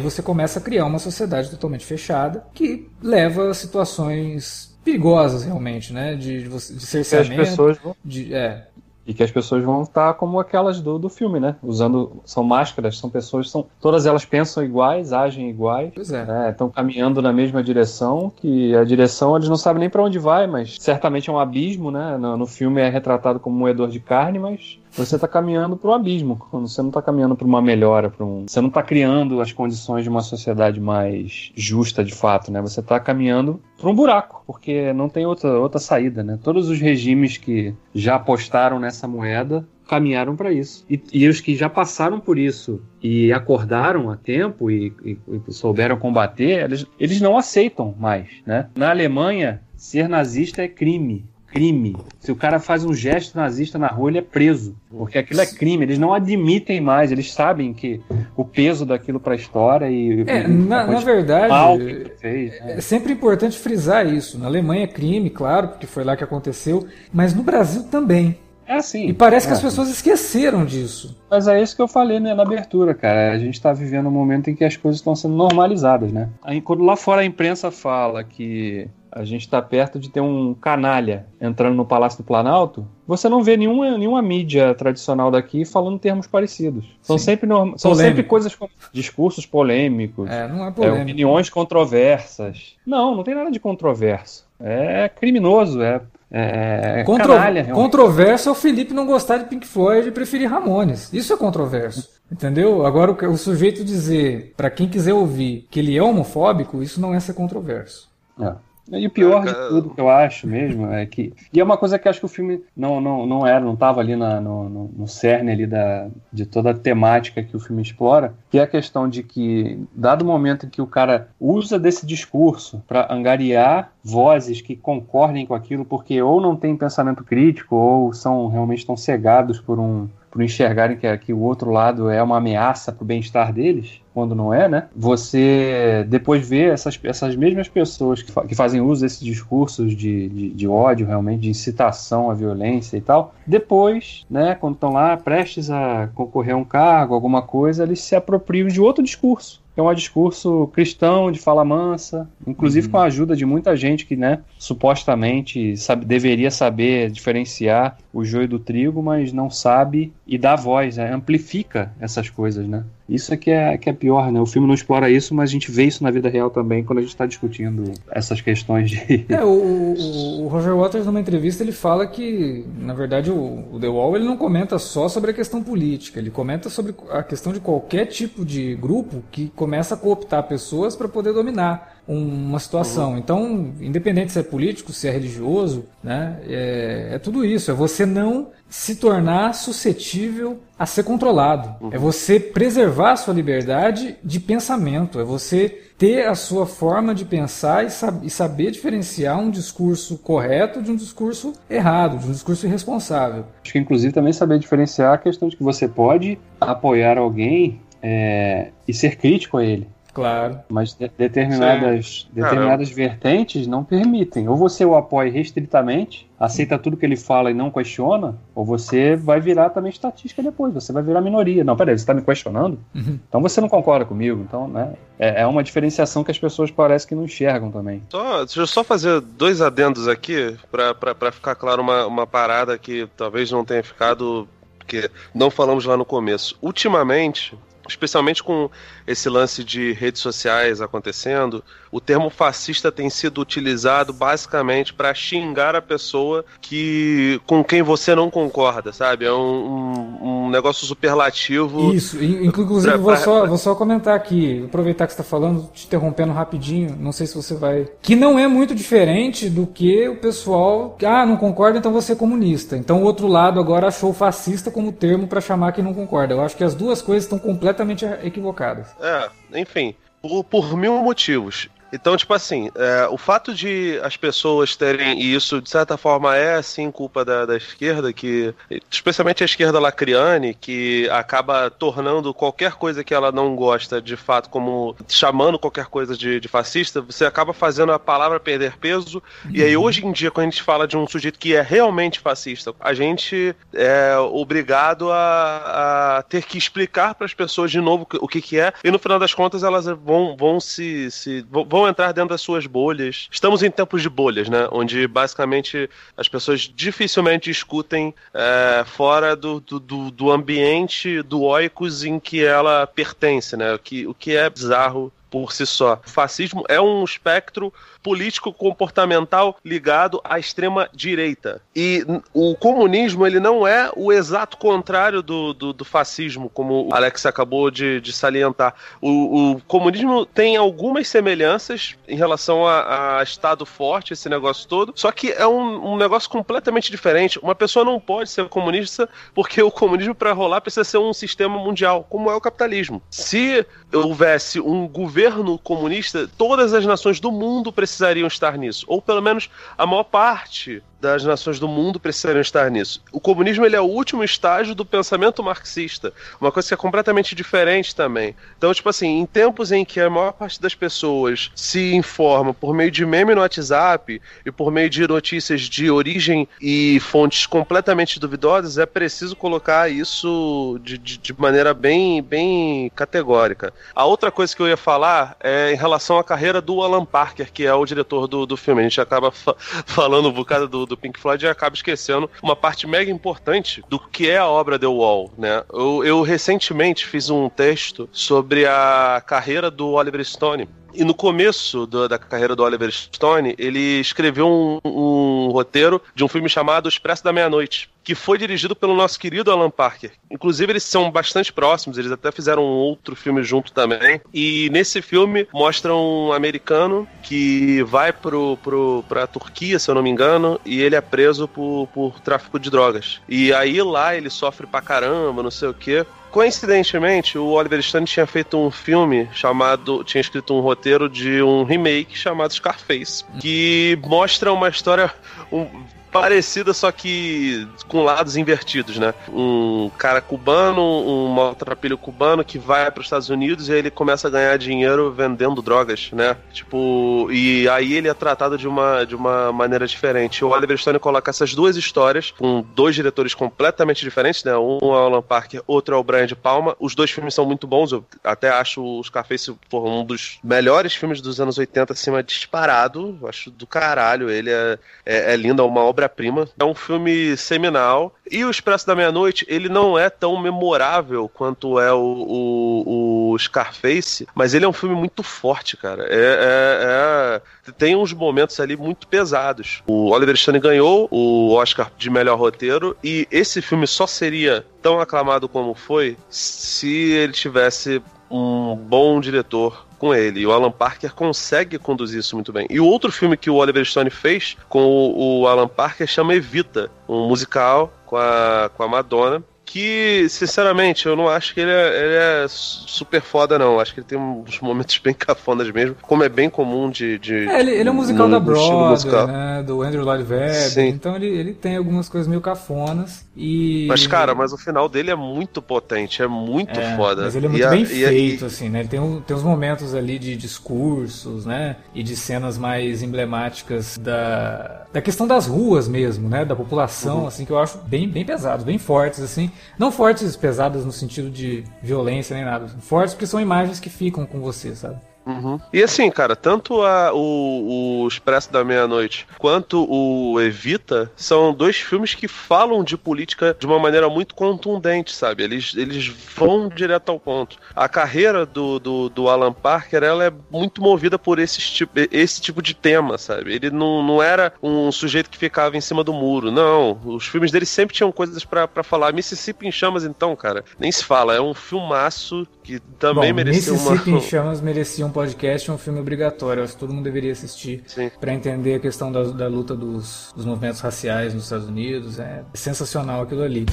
você começa a criar uma sociedade totalmente fechada que leva a situações perigosas realmente, né? De, de, de cerceamento. As pessoas vão... de, é, e que as pessoas vão estar como aquelas do, do filme, né? Usando. São máscaras, são pessoas, são. Todas elas pensam iguais, agem iguais. Pois é. Né? Estão caminhando na mesma direção, que a direção eles não sabem nem para onde vai, mas certamente é um abismo, né? No, no filme é retratado como um moedor de carne, mas você está caminhando para o abismo, quando você não está caminhando para uma melhora, para um, você não está criando as condições de uma sociedade mais justa de fato, né? Você está caminhando para um buraco, porque não tem outra, outra saída, né? Todos os regimes que já apostaram nessa moeda caminharam para isso. E, e, os que já passaram por isso e acordaram a tempo e, e, e souberam combater, eles, eles não aceitam mais, né? Na Alemanha, ser nazista é crime crime. Se o cara faz um gesto nazista na rua, ele é preso. Porque aquilo é crime. Eles não admitem mais. Eles sabem que o peso daquilo para a história e. É, na, na verdade, fez, né? é sempre importante frisar isso. Na Alemanha é crime, claro, porque foi lá que aconteceu. Mas no Brasil também. É assim. E parece é que as pessoas esqueceram disso. Mas é isso que eu falei né, na abertura, cara. A gente está vivendo um momento em que as coisas estão sendo normalizadas, né? Aí, quando lá fora a imprensa fala que a gente está perto de ter um canalha entrando no Palácio do Planalto, você não vê nenhuma, nenhuma mídia tradicional daqui falando termos parecidos. São, sempre, norm... São sempre coisas como discursos polêmicos, é, não é polêmico. é, opiniões controversas. Não, não tem nada de controverso. É criminoso, é é, Contro... canalha, controverso é o Felipe não gostar de Pink Floyd e preferir Ramones. Isso é controverso. Entendeu? Agora o, o sujeito dizer, para quem quiser ouvir, que ele é homofóbico, isso não é ser controverso. É. E o pior de tudo que eu acho mesmo é que. E é uma coisa que acho que o filme não, não, não era, não estava ali na, no, no, no, cerne ali da, de toda a temática que o filme explora, que é a questão de que, dado o momento em que o cara usa desse discurso para angariar vozes que concordem com aquilo, porque ou não tem pensamento crítico, ou são realmente estão cegados por um por enxergarem que, que o outro lado é uma ameaça para o bem-estar deles, quando não é, né? Você depois vê essas, essas mesmas pessoas que, fa que fazem uso desses discursos de, de, de, ódio, realmente, de incitação à violência e tal, depois, né, quando estão lá prestes a concorrer a um cargo, alguma coisa, eles se apropriam de outro discurso é um discurso cristão, de fala mansa, inclusive uhum. com a ajuda de muita gente que, né, supostamente sabe, deveria saber diferenciar o joio do trigo, mas não sabe e dá voz, né, amplifica essas coisas, né? Isso é que, é que é pior, né? O filme não explora isso, mas a gente vê isso na vida real também quando a gente está discutindo essas questões de. É, o, o, o, Roger Waters, numa entrevista, ele fala que, na verdade, o, o The Wall ele não comenta só sobre a questão política, ele comenta sobre a questão de qualquer tipo de grupo que começa a cooptar pessoas para poder dominar uma situação. Uhum. Então, independente se é político, se é religioso, né, é, é, tudo isso. É você não se tornar suscetível a ser controlado. Uhum. É você preservar a sua liberdade de pensamento. É você ter a sua forma de pensar e, sab e saber diferenciar um discurso correto de um discurso errado, de um discurso irresponsável. Acho que, inclusive, também saber diferenciar a questão de que você pode apoiar alguém é, e ser crítico a ele. Claro. Mas de determinadas, determinadas vertentes não permitem. Ou você o apoia restritamente, aceita tudo que ele fala e não questiona, ou você vai virar também estatística depois, você vai virar minoria. Não, peraí, você está me questionando? Uhum. Então você não concorda comigo. Então, né? É, é, uma diferenciação que as pessoas parecem que não enxergam também. Só, deixa eu só fazer dois adendos aqui, para ficar claro uma, uma parada que talvez não tenha ficado porque não falamos lá no começo. Ultimamente, especialmente com esse lance de redes sociais acontecendo, o termo fascista tem sido utilizado basicamente para xingar a pessoa que com quem você não concorda, sabe? É um, um, um negócio superlativo. Isso, inclusive pra, vou, só, vou só comentar aqui, aproveitar que você está falando, te interrompendo rapidinho, não sei se você vai. Que não é muito diferente do que o pessoal. Ah, não concorda, então você é comunista. Então o outro lado agora achou fascista como termo para chamar quem não concorda. Eu acho que as duas coisas estão completamente equivocadas. É, enfim, por, por mil motivos. Então, tipo assim, é, o fato de as pessoas terem, e isso de certa forma é assim culpa da, da esquerda, que especialmente a esquerda lacriane, que acaba tornando qualquer coisa que ela não gosta de fato como chamando qualquer coisa de, de fascista, você acaba fazendo a palavra perder peso. Uhum. E aí, hoje em dia, quando a gente fala de um sujeito que é realmente fascista, a gente é obrigado a, a ter que explicar para as pessoas de novo o que, que é, e no final das contas elas vão, vão se. se vão vão entrar dentro das suas bolhas. Estamos em tempos de bolhas, né? Onde basicamente as pessoas dificilmente discutem é, fora do, do, do ambiente do oikos em que ela pertence, né? O que, o que é bizarro por si só. O fascismo é um espectro político-comportamental ligado à extrema direita. E o comunismo ele não é o exato contrário do, do, do fascismo, como o Alex acabou de, de salientar. O, o, comunismo tem algumas semelhanças em relação a, a, Estado forte, esse negócio todo, só que é um, um negócio completamente diferente. Uma pessoa não pode ser comunista porque o comunismo, para rolar, precisa ser um sistema mundial, como é o capitalismo. Se houvesse um governo comunista, todas as nações do mundo precisam precisariam estar nisso, ou pelo menos a maior parte das nações do mundo precisariam estar nisso. O comunismo ele é o último estágio do pensamento marxista, uma coisa que é completamente diferente também. Então, tipo assim, em tempos em que a maior parte das pessoas se informa por meio de meme no WhatsApp e por meio de notícias de origem e fontes completamente duvidosas, é preciso colocar isso de, de, de maneira bem, bem categórica. A outra coisa que eu ia falar é em relação à carreira do Alan Parker, que é o diretor do, do filme. A gente acaba fa falando um bocado do, do Pink Floyd e acaba esquecendo uma parte mega importante do que é a obra The Wall, né? Eu, eu recentemente fiz um texto sobre a carreira do Oliver Stone E no começo do, da carreira do Oliver Stone, ele escreveu um, um roteiro de um filme chamado Expresso da Meia-Noite, que foi dirigido pelo nosso querido Alan Parker. Inclusive, eles são bastante próximos, eles até fizeram um outro filme junto também. E nesse filme mostra um americano que vai pro, pro, pra Turquia, se eu não me engano, e ele é preso por, por tráfico de drogas. E aí lá ele sofre pra caramba, não sei o quê. Coincidentemente, o Oliver Stone tinha feito um filme chamado. tinha escrito um roteiro de um remake chamado Scarface, que mostra uma história. Um, parecida, só que com lados invertidos, né? Um cara cubano, um maltrapilho cubano que vai para os Estados Unidos e aí ele começa a ganhar dinheiro vendendo drogas, né? Tipo, e aí ele é tratado de uma, de uma maneira diferente. O Oliver Stone coloca essas duas histórias com dois diretores completamente diferentes, né? Um é o Alan Parker, outro é o Brian de Palma. Os dois filmes são muito bons, eu até acho o Scarface por um dos melhores filmes dos anos 80, acima disparado. Eu acho do caralho. Ele é, é, é lindo, é uma obra obra-prima. É um filme seminal. E o Expresso da Meia-Noite, ele não é tão memorável quanto é o, o, o, Scarface, mas ele é um filme muito forte, cara. É, é, é... Tem uns momentos ali muito pesados. O Oliver Stone ganhou o Oscar de melhor roteiro, e esse filme só seria tão aclamado como foi se ele tivesse um bom diretor com ele. E o Alan Parker consegue conduzir isso muito bem. E o outro filme que o Oliver Stone fez com o, o Alan Parker chama Evita, um musical com a, com a Madonna que, sinceramente, eu não acho que ele é, ele é, super foda, não. Acho que ele tem uns momentos bem cafonas mesmo, como é bem comum de. de é, ele, ele, é um musical da Broadway, né? Do Andrew Lloyd Webber. Então ele, ele tem algumas coisas meio cafonas. E... Mas, cara, mas o final dele é muito potente, é muito é, foda. Mas ele é muito e bem a, feito, e, assim, né? Ele tem, um, tem uns momentos ali de discursos, né? E de cenas mais emblemáticas da, da questão das ruas mesmo, né? Da população, uhum. assim, que eu acho bem, bem pesados, bem fortes, assim. Não fortes pesadas no sentido de violência nem nada. Fortes porque são imagens que ficam com você, sabe? Uhum. E assim, cara, tanto a, o, o Expresso da Meia-Noite quanto o Evita são dois filmes que falam de política de uma maneira muito contundente, sabe? Eles, eles vão direto ao ponto. A carreira do, do, do Alan Parker ela é muito movida por esse tipo, esse tipo de tema, sabe? Ele não, não era um sujeito que ficava em cima do muro, não. Os filmes dele sempre tinham coisas para falar. Mississippi em Chamas, então, cara, nem se fala. É um filmaço que também Bom, merecia uma. Mississippi em Chamas merecia um podcast é um filme obrigatório. acho que todo mundo deveria assistir para entender a questão da, da luta dos, dos movimentos raciais nos Estados Unidos. É sensacional aquilo ali.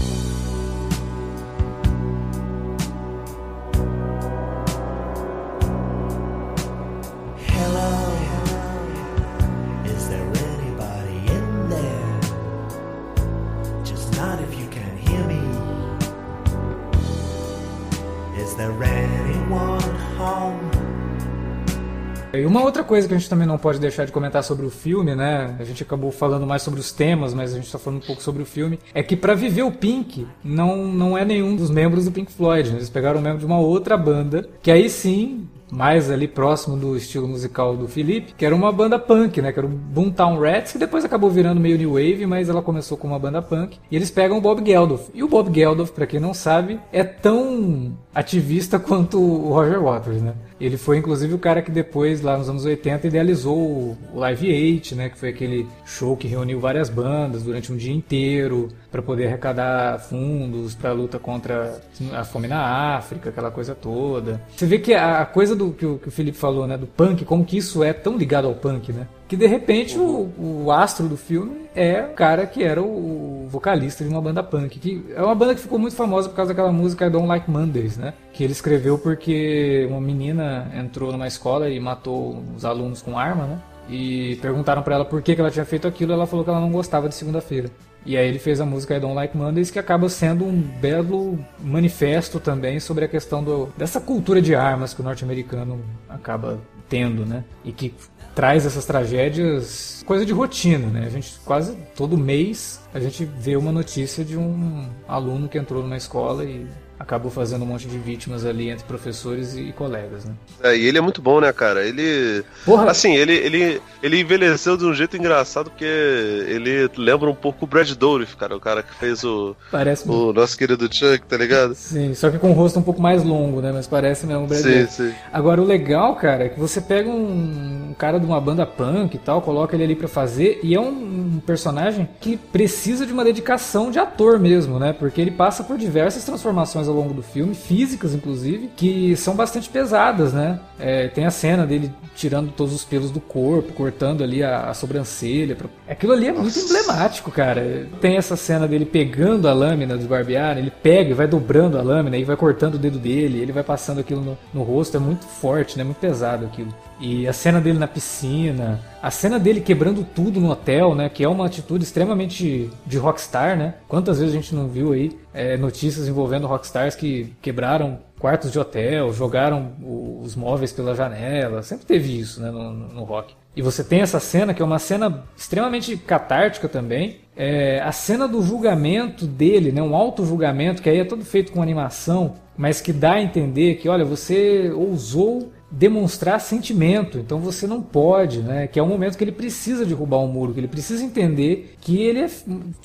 E uma outra coisa que a gente também não pode deixar de comentar sobre o filme, né? A gente acabou falando mais sobre os temas, mas a gente está falando um pouco sobre o filme. É que para viver o Pink não, não é nenhum dos membros do Pink Floyd. Né? Eles pegaram um membro de uma outra banda, que aí sim mais ali próximo do estilo musical do Felipe, que era uma banda punk, né? Que era o Boomtown Rats, que depois acabou virando meio new wave, mas ela começou com uma banda punk. E eles pegam o Bob Geldof. E o Bob Geldof, para quem não sabe, é tão ativista quanto o Roger Waters, né? Ele foi inclusive o cara que depois, lá nos anos 80, idealizou o Live 8, né? Que foi aquele show que reuniu várias bandas durante um dia inteiro para poder arrecadar fundos para a luta contra a fome na África, aquela coisa toda. Você vê que a coisa do que o, que o Felipe falou, né? Do punk, como que isso é tão ligado ao punk, né? Que de repente o, o astro do filme é o cara que era o, vocalista de uma banda punk. Que é uma banda que ficou muito famosa por causa daquela música I Don't Like Mondays, né? Que ele escreveu porque uma menina entrou numa escola e matou os alunos com arma, né? E perguntaram para ela por que, que ela tinha feito aquilo. Ela falou que ela não gostava de segunda-feira. E aí ele fez a música I Don't Like Mondays, que acaba sendo um belo manifesto também sobre a questão do, dessa cultura de armas que o norte-americano acaba né? E que traz essas tragédias, coisa de rotina, né? A gente quase todo mês a gente vê uma notícia de um aluno que entrou numa escola e acabou fazendo um monte de vítimas ali entre professores e colegas, né? É, e ele é muito bom, né, cara? Ele. Porra. Assim, ele, ele, ele envelheceu de um jeito engraçado porque ele lembra um pouco o Brad Dourif, cara, o cara que fez o. Parece O nosso querido Chuck, tá ligado? Sim, só que com o rosto um pouco mais longo, né? Mas parece mesmo o Brad sim, Dourif. Sim. Agora, o legal, cara, é que você pega um, um cara de uma banda punk e tal, coloca ele ali para fazer, e é um, um personagem que precisa de uma dedicação de ator mesmo, né? Porque ele passa por diversas transformações ao longo do filme, físicas inclusive, que são bastante pesadas, né? É, tem a cena dele tirando todos os pelos do corpo, cortando ali a, a sobrancelha. Aquilo ali é Nossa. muito emblemático, cara. Tem essa cena dele pegando a lâmina do barbear, ele pega e vai dobrando a lâmina e vai cortando o dedo dele, ele vai passando aquilo no, no rosto, é muito forte, né? Muito pesado aquilo. E a cena dele na piscina, a cena dele quebrando tudo no hotel, né? Que é uma atitude extremamente de rockstar, né? Quantas vezes a gente não viu aí é, notícias envolvendo rockstars que quebraram quartos de hotel, jogaram os móveis pela janela. Sempre teve isso, né? No, no rock. E você tem essa cena que é uma cena extremamente catártica também. É, a cena do julgamento dele, né? Um auto julgamento que aí é todo feito com animação, mas que dá a entender que, olha, você ousou demonstrar sentimento. Então você não pode, né? Que é o momento que ele precisa derrubar um muro, que ele precisa entender que ele é.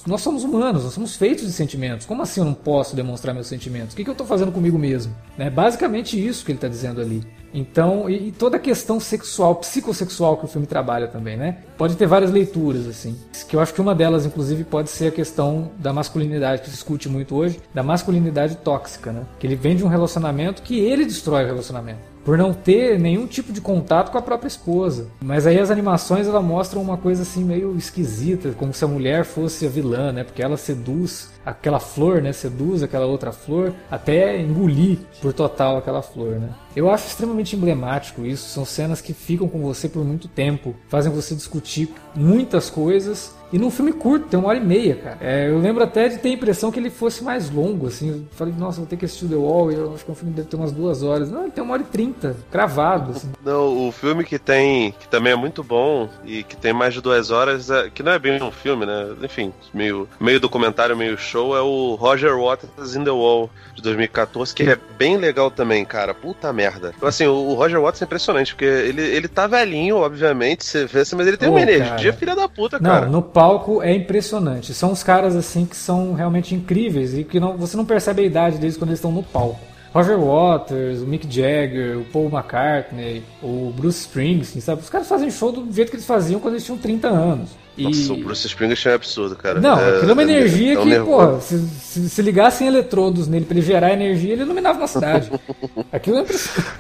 Nós somos humanos, nós somos feitos de sentimentos. Como assim eu não posso demonstrar meus sentimentos? O que, que eu estou fazendo comigo mesmo? É basicamente isso que ele está dizendo ali. Então, e, e, toda a questão sexual, psicossexual que o filme trabalha também, né? Pode ter várias leituras, assim. Que eu acho que uma delas, inclusive, pode ser a questão da masculinidade, que se discute muito hoje, da masculinidade tóxica, né? Que ele vem de um relacionamento que ele destrói o relacionamento por não ter nenhum tipo de contato com a própria esposa. Mas aí as animações ela mostram uma coisa assim meio esquisita, como se a mulher fosse a vilã, né? Porque ela seduz aquela flor, né? Seduz aquela outra flor até engolir por total aquela flor, né? Eu acho extremamente emblemático isso. São cenas que ficam com você por muito tempo, fazem você discutir muitas coisas e num filme curto, tem uma hora e meia, cara. É, eu lembro até de ter a impressão que ele fosse mais longo, assim. Eu falei, nossa, vou ter que assistir The Wall. Eu acho que o filme deve ter umas duas horas. Não, ele tem uma hora e trinta, cravado. Assim. Não, o filme que tem, que também é muito bom e que tem mais de duas horas, é, que não é bem um filme, né? Enfim, meio, meio documentário, meio show, é o Roger Waters in The Wall, de 2014, que é bem legal também, cara. Puta merda. Então, assim, o Roger Waters é impressionante, porque ele, ele tá velhinho, obviamente, você vê, mas ele tem uma energia cara. filha da puta, cara. Não, no palco é impressionante. São os caras assim que são realmente incríveis e que não, você não percebe a idade deles quando eles estão no palco. Roger Waters, o Mick Jagger, o Paul McCartney, o Bruce Springsteen, sabe? Os caras fazem show do jeito que eles faziam quando eles tinham 30 anos. E... Nossa, o Bruce Springsteen é absurdo, cara. Não, é, aquilo é uma é, energia é, que, porra, se, se, se, ligassem eletrodos nele pra ele gerar energia, ele iluminava uma cidade. aquilo é impressionante.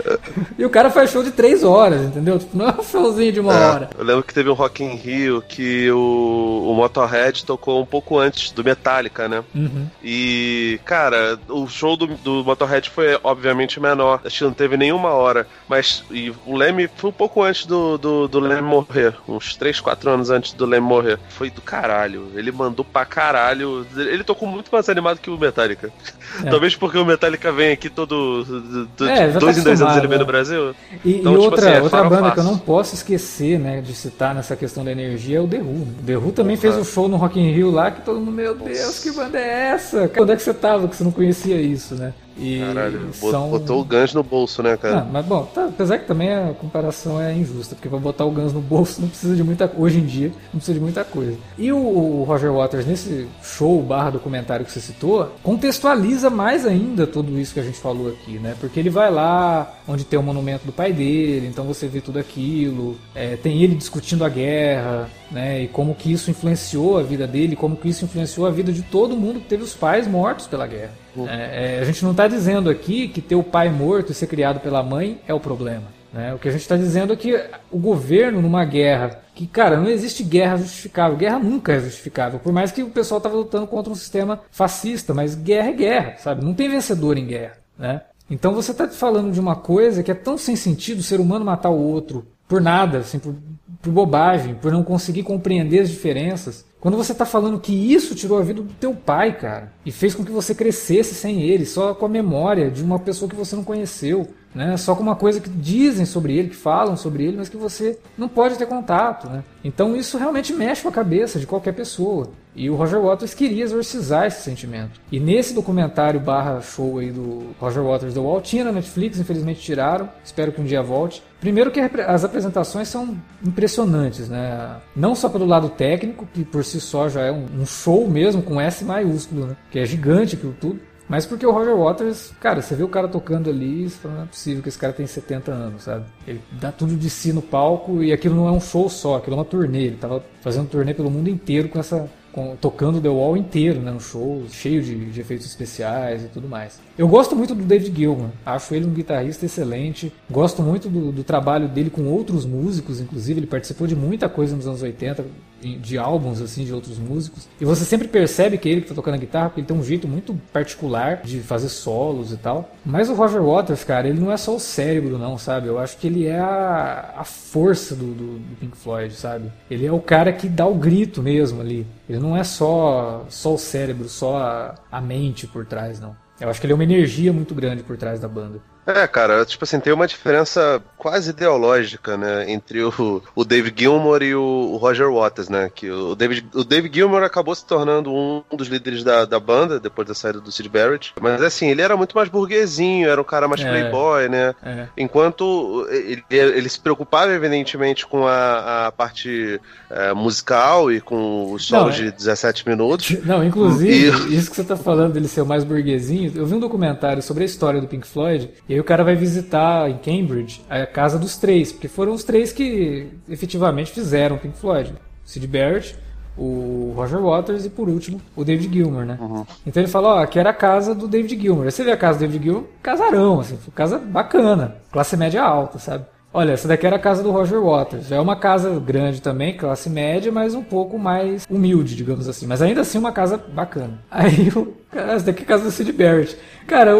e o cara faz show de três horas, entendeu? Tipo, não é um showzinho de uma é, hora. Eu lembro que teve um Rock in Rio que o, o Motorhead tocou um pouco antes do Metallica, né? Uhum. E, cara, o show do, do Motorhead foi obviamente menor. Acho que não teve nenhuma hora. Mas e o Leme foi um pouco antes do, do, do Leme morrer, uns 3, 4 anos antes do Leme morrer. Foi do caralho. Ele mandou pra caralho. Ele tocou muito mais animado que o Metallica. É. Talvez porque o Metallica vem aqui todo. Do, é, dois tá em dois anos ele vem no Brasil. E, então, e tipo outra, assim, é outra banda que eu não posso esquecer, né, de citar nessa questão da energia é o The Who. O The Who também fez um show no Rock in Rio lá que todo mundo, meu Deus, Nossa. que banda é essa? Onde é que você tava que você não conhecia isso, né? E Caralho, são... botou o Guns no bolso, né, cara? mas bom, tá, apesar que também a comparação é injusta, porque pra botar o Guns no bolso não precisa de muita hoje em dia, não precisa de muita coisa. E o, o Roger Waters, nesse show barra documentário que você citou, contextualiza mais ainda tudo isso que a gente falou aqui, né? Porque ele vai lá onde tem o monumento do pai dele, então você vê tudo aquilo, é, tem ele discutindo a guerra, né? E como que isso influenciou a vida dele, como que isso influenciou a vida de todo mundo que teve os pais mortos pela guerra. É, é, a gente não está dizendo aqui que ter o pai morto e ser criado pela mãe é o problema. Né? O que a gente está dizendo é que o governo, numa guerra, que, cara, não existe guerra justificável. Guerra nunca é justificável. Por mais que o pessoal estava lutando contra um sistema fascista, mas guerra é guerra, sabe? Não tem vencedor em guerra. Né? Então você está falando de uma coisa que é tão sem sentido o ser humano matar o outro por nada, assim, por, por bobagem, por não conseguir compreender as diferenças. Quando você está falando que isso tirou a vida do teu pai, cara, e fez com que você crescesse sem ele, só com a memória de uma pessoa que você não conheceu. Né? Só com uma coisa que dizem sobre ele, que falam sobre ele, mas que você não pode ter contato, né? Então isso realmente mexe com a cabeça de qualquer pessoa. E o Roger Waters queria exorcizar esse sentimento. E nesse documentário barra show aí do Roger Waters The Wall, tinha na Netflix, infelizmente tiraram, espero que um dia volte. Primeiro que as apresentações são impressionantes, né? Não só pelo lado técnico, que por si só já é um show mesmo, com S maiúsculo, né? Que é gigante aquilo tudo. Mas porque o Roger Waters, cara, você vê o cara tocando ali e não é possível que esse cara tem 70 anos, sabe? Ele dá tudo de si no palco e aquilo não é um show só, aquilo é uma turnê. Ele tava fazendo turnê pelo mundo inteiro com essa com, tocando The Wall inteiro, né, no show, cheio de, de, efeitos especiais e tudo mais. Eu gosto muito do David Gilmour, acho ele um guitarrista excelente, gosto muito do, do, trabalho dele com outros músicos, inclusive ele participou de muita coisa nos anos 80, de álbuns assim de outros músicos. E você sempre percebe que ele que está tocando a guitarra, porque ele tem um jeito muito particular de fazer solos e tal. Mas o Roger Waters, cara, ele não é só o cérebro, não, sabe? Eu acho que ele é a, a força do, do, do Pink Floyd, sabe? Ele é o cara que dá o grito mesmo ali. Ele não é só, só o cérebro, só a, a mente por trás, não. Eu acho que ele é uma energia muito grande por trás da banda. É, cara, tipo assim, tem uma diferença quase ideológica, né, entre o, o David Gilmour e o, o, Roger Waters, né, que o David, o David Gilmour acabou se tornando um dos líderes da, da banda, depois da saída do Sid Barrett, mas assim, ele era muito mais burguesinho, era um cara mais é, playboy, né, é. enquanto ele, ele se preocupava evidentemente com a, a parte é, musical e com os solos Não, de 17 é. minutos. Não, inclusive, e... isso que você tá falando dele ser o mais burguesinho, eu vi um documentário sobre a história do Pink Floyd, e aí o cara vai visitar em Cambridge a casa dos três, porque foram os três que efetivamente fizeram Pink Floyd. Sid Barrett, o Roger Waters e por último o David Gilmour, né? Uhum. Então ele fala, ó, aqui era a casa do David Gilmour. Aí você vê a casa do David Gilmour, casarão, assim, casa bacana, classe média alta, sabe? Olha, essa daqui era a casa do Roger Waters. É uma casa grande também, classe média, mas um pouco mais humilde, digamos assim. Mas ainda assim uma casa bacana. Aí o. Essa daqui é a casa do Sid Barrett. Cara,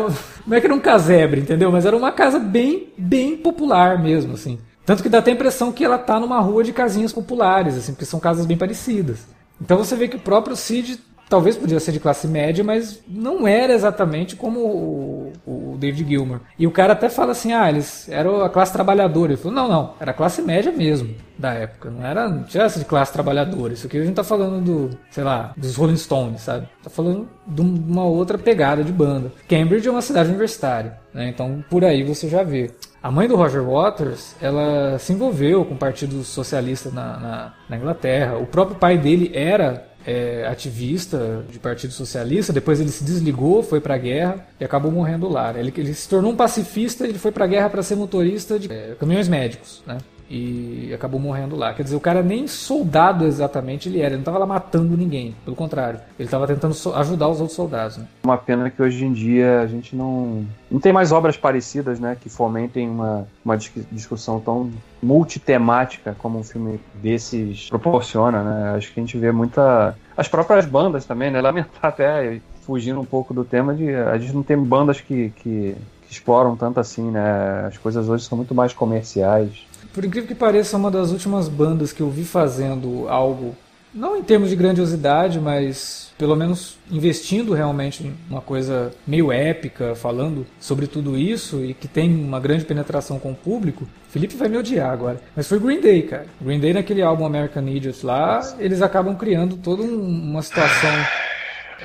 não é que era um casebre, entendeu? Mas era uma casa bem, bem popular mesmo, assim. Tanto que dá até a impressão que ela tá numa rua de casinhas populares, assim, porque são casas bem parecidas. Então você vê que o próprio Sid talvez podia ser de classe média, mas não era exatamente como o, o, David Gilmour. E o cara até fala assim, ah, eles eram a classe trabalhadora. Ele falou, não, não, era a classe média mesmo da época, não era, não tinha essa de classe trabalhadora. Isso aqui a gente tá falando do, sei lá, dos Rolling Stones, sabe? Tá falando de uma outra pegada de banda. Cambridge é uma cidade universitária, né? Então por aí você já vê. A mãe do Roger Waters, ela se envolveu com o Partido Socialista na, na, na Inglaterra. O próprio pai dele era é, ativista de Partido Socialista, depois ele se desligou, foi para a guerra e acabou morrendo lá. Ele, ele se tornou um pacifista, ele foi para a guerra para ser motorista de é, caminhões médicos, né? E acabou morrendo lá. Quer dizer, o cara nem soldado exatamente ele era, ele não estava lá matando ninguém, pelo contrário, ele estava tentando ajudar os outros soldados. Né? Uma pena que hoje em dia a gente não não tem mais obras parecidas, né, que fomentem uma, uma discussão tão multitemática como um filme desses proporciona, né? Acho que a gente vê muita as próprias bandas também, né? Lamentar até fugindo um pouco do tema de a gente não tem bandas que, que, exploram tanto assim, né? As coisas hoje são muito mais comerciais por incrível que pareça, é uma das últimas bandas que eu vi fazendo algo, não em termos de grandiosidade, mas pelo menos investindo realmente em uma coisa meio épica, falando sobre tudo isso e que tem uma grande penetração com o público. Felipe vai me odiar agora, mas foi Green Day, cara. Green Day naquele álbum American Idiot lá, eles acabam criando toda uma situação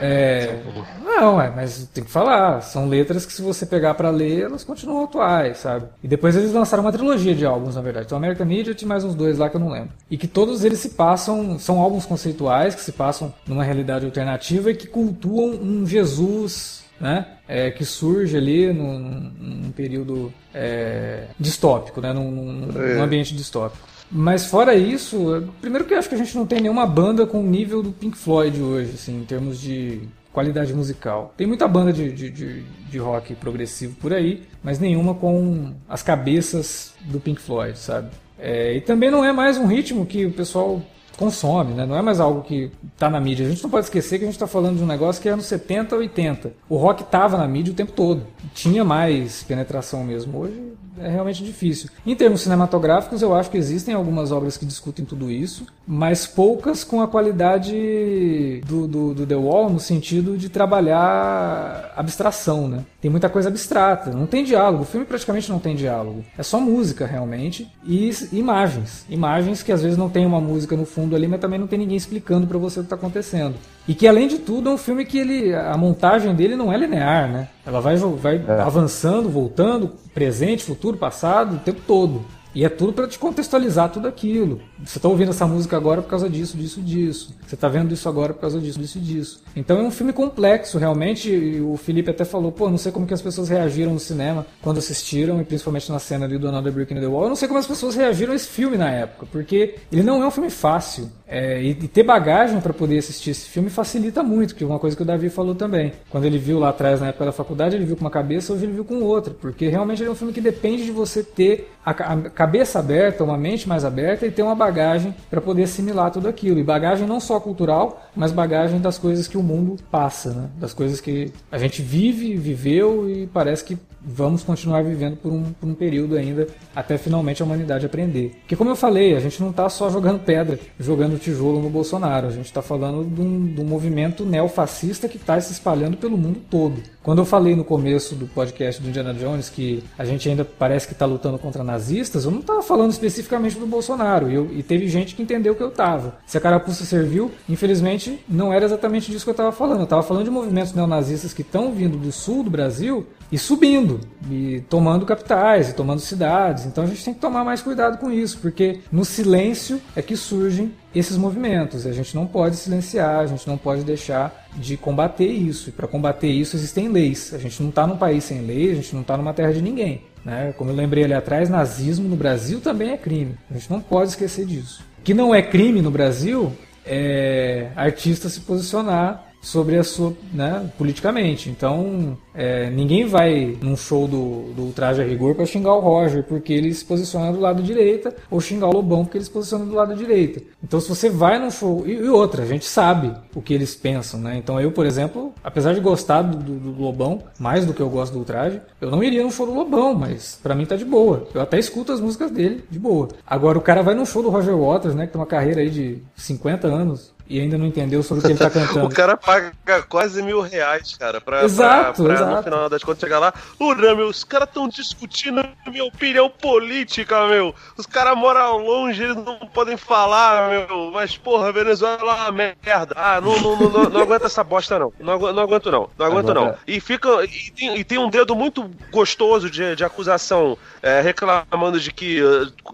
é, não, é, mas tem que falar. São letras que se você pegar para ler, elas continuam atuais, sabe? E depois eles lançaram uma trilogia de álbuns, na verdade. Então American Idiot e mais uns dois lá que eu não lembro. E que todos eles se passam, são álbuns conceituais que se passam numa realidade alternativa e que cultuam um Jesus né? É, que surge ali num, num período é, distópico, né? Num, num, é. ambiente distópico. Mas fora isso, primeiro que eu acho que a gente não tem nenhuma banda com o nível do Pink Floyd hoje, assim, em termos de qualidade musical. Tem muita banda de, de, de, de rock progressivo por aí, mas nenhuma com as cabeças do Pink Floyd, sabe? É, e também não é mais um ritmo que o pessoal consome, né? Não é mais algo que está na mídia. A gente não pode esquecer que a gente está falando de um negócio que é anos 70, 80. O rock estava na mídia o tempo todo. Tinha mais penetração mesmo. Hoje é realmente difícil. Em termos cinematográficos, eu acho que existem algumas obras que discutem tudo isso, mas poucas com a qualidade do, do, do The Wall no sentido de trabalhar abstração, né? Tem muita coisa abstrata, não tem diálogo. O filme praticamente não tem diálogo. É só música, realmente, e imagens. Imagens que às vezes não tem uma música no fundo ali, mas também não tem ninguém explicando para você o que está acontecendo. E que além de tudo é um filme que ele, a montagem dele não é linear, né? Ela vai, vai é. avançando, voltando, presente, futuro, passado, o tempo todo. E é tudo para te contextualizar tudo aquilo. Você está ouvindo essa música agora por causa disso, disso, disso. Você está vendo isso agora por causa disso, disso, disso. Então é um filme complexo, realmente. o Felipe até falou, pô, não sei como que as pessoas reagiram no cinema quando assistiram, e principalmente na cena ali do Another Brick in the Wall. Eu não sei como as pessoas reagiram a esse filme na época, porque ele não é um filme fácil. É, e, ter bagagem para poder assistir esse filme facilita muito, que é uma coisa que o Davi falou também. Quando ele viu lá atrás, na época da faculdade, ele viu com uma cabeça, hoje ele viu com outra, porque realmente ele é um filme que depende de você ter a, a cabeça aberta, uma mente mais aberta e ter uma bagagem para poder assimilar tudo aquilo. E bagagem não só cultural, mas bagagem das coisas que o mundo passa, né? das coisas que a gente vive, viveu e parece que vamos continuar vivendo por um, por um período ainda até finalmente a humanidade aprender. Porque, como eu falei, a gente não está só jogando pedra, jogando tijolo no Bolsonaro, a gente está falando de um, de um movimento neofascista que está se espalhando pelo mundo todo. Quando eu falei no começo do podcast do Indiana Jones que a gente ainda parece que está lutando contra nazistas, eu não estava falando especificamente do Bolsonaro. Eu, e, teve gente que entendeu que eu estava. Se a carapuça serviu, infelizmente não era exatamente disso que eu estava falando. Eu estava falando de movimentos neonazistas que estão vindo do sul do Brasil e subindo, e tomando capitais, e tomando cidades. Então a gente tem que tomar mais cuidado com isso, porque no silêncio é que surgem esses movimentos. A gente não pode silenciar, a gente não pode deixar de combater isso. E para combater isso existem leis. A gente não está num país sem lei, a gente não está numa terra de ninguém. Né? Como eu lembrei ali atrás, nazismo no Brasil também é crime. A gente não pode esquecer disso. O que não é crime no Brasil é artista se posicionar sobre a sua, né, politicamente. Então, é, ninguém vai num show do, do Traje a Rigor para xingar o Roger porque ele se posiciona do lado direita ou xingar o Lobão porque ele se posiciona do lado direita. Então, se você vai num show e, e outra, a gente sabe o que eles pensam, né? Então, eu, por exemplo, apesar de gostar do, do, do Lobão mais do que eu gosto do Traje, eu não iria num show do Lobão, mas para mim tá de boa. Eu até escuto as músicas dele de boa. Agora, o cara vai num show do Roger Waters, né, que tem uma carreira aí de 50 anos, e ainda não entendeu sobre o que ele tá cantando. o cara paga quase mil reais, cara, pra, exato, pra, pra exato. no final das contas chegar lá. Ura, meu, os caras tão discutindo minha opinião política, meu. Os caras moram longe, eles não podem falar, meu. Mas, porra, Venezuela é uma merda. Ah, não, não, não, não, não aguenta essa bosta, não. Não, não aguento, não. Não aguento, Agora... não. E fica. E tem, e tem, um dedo muito gostoso de, de acusação, é, reclamando de que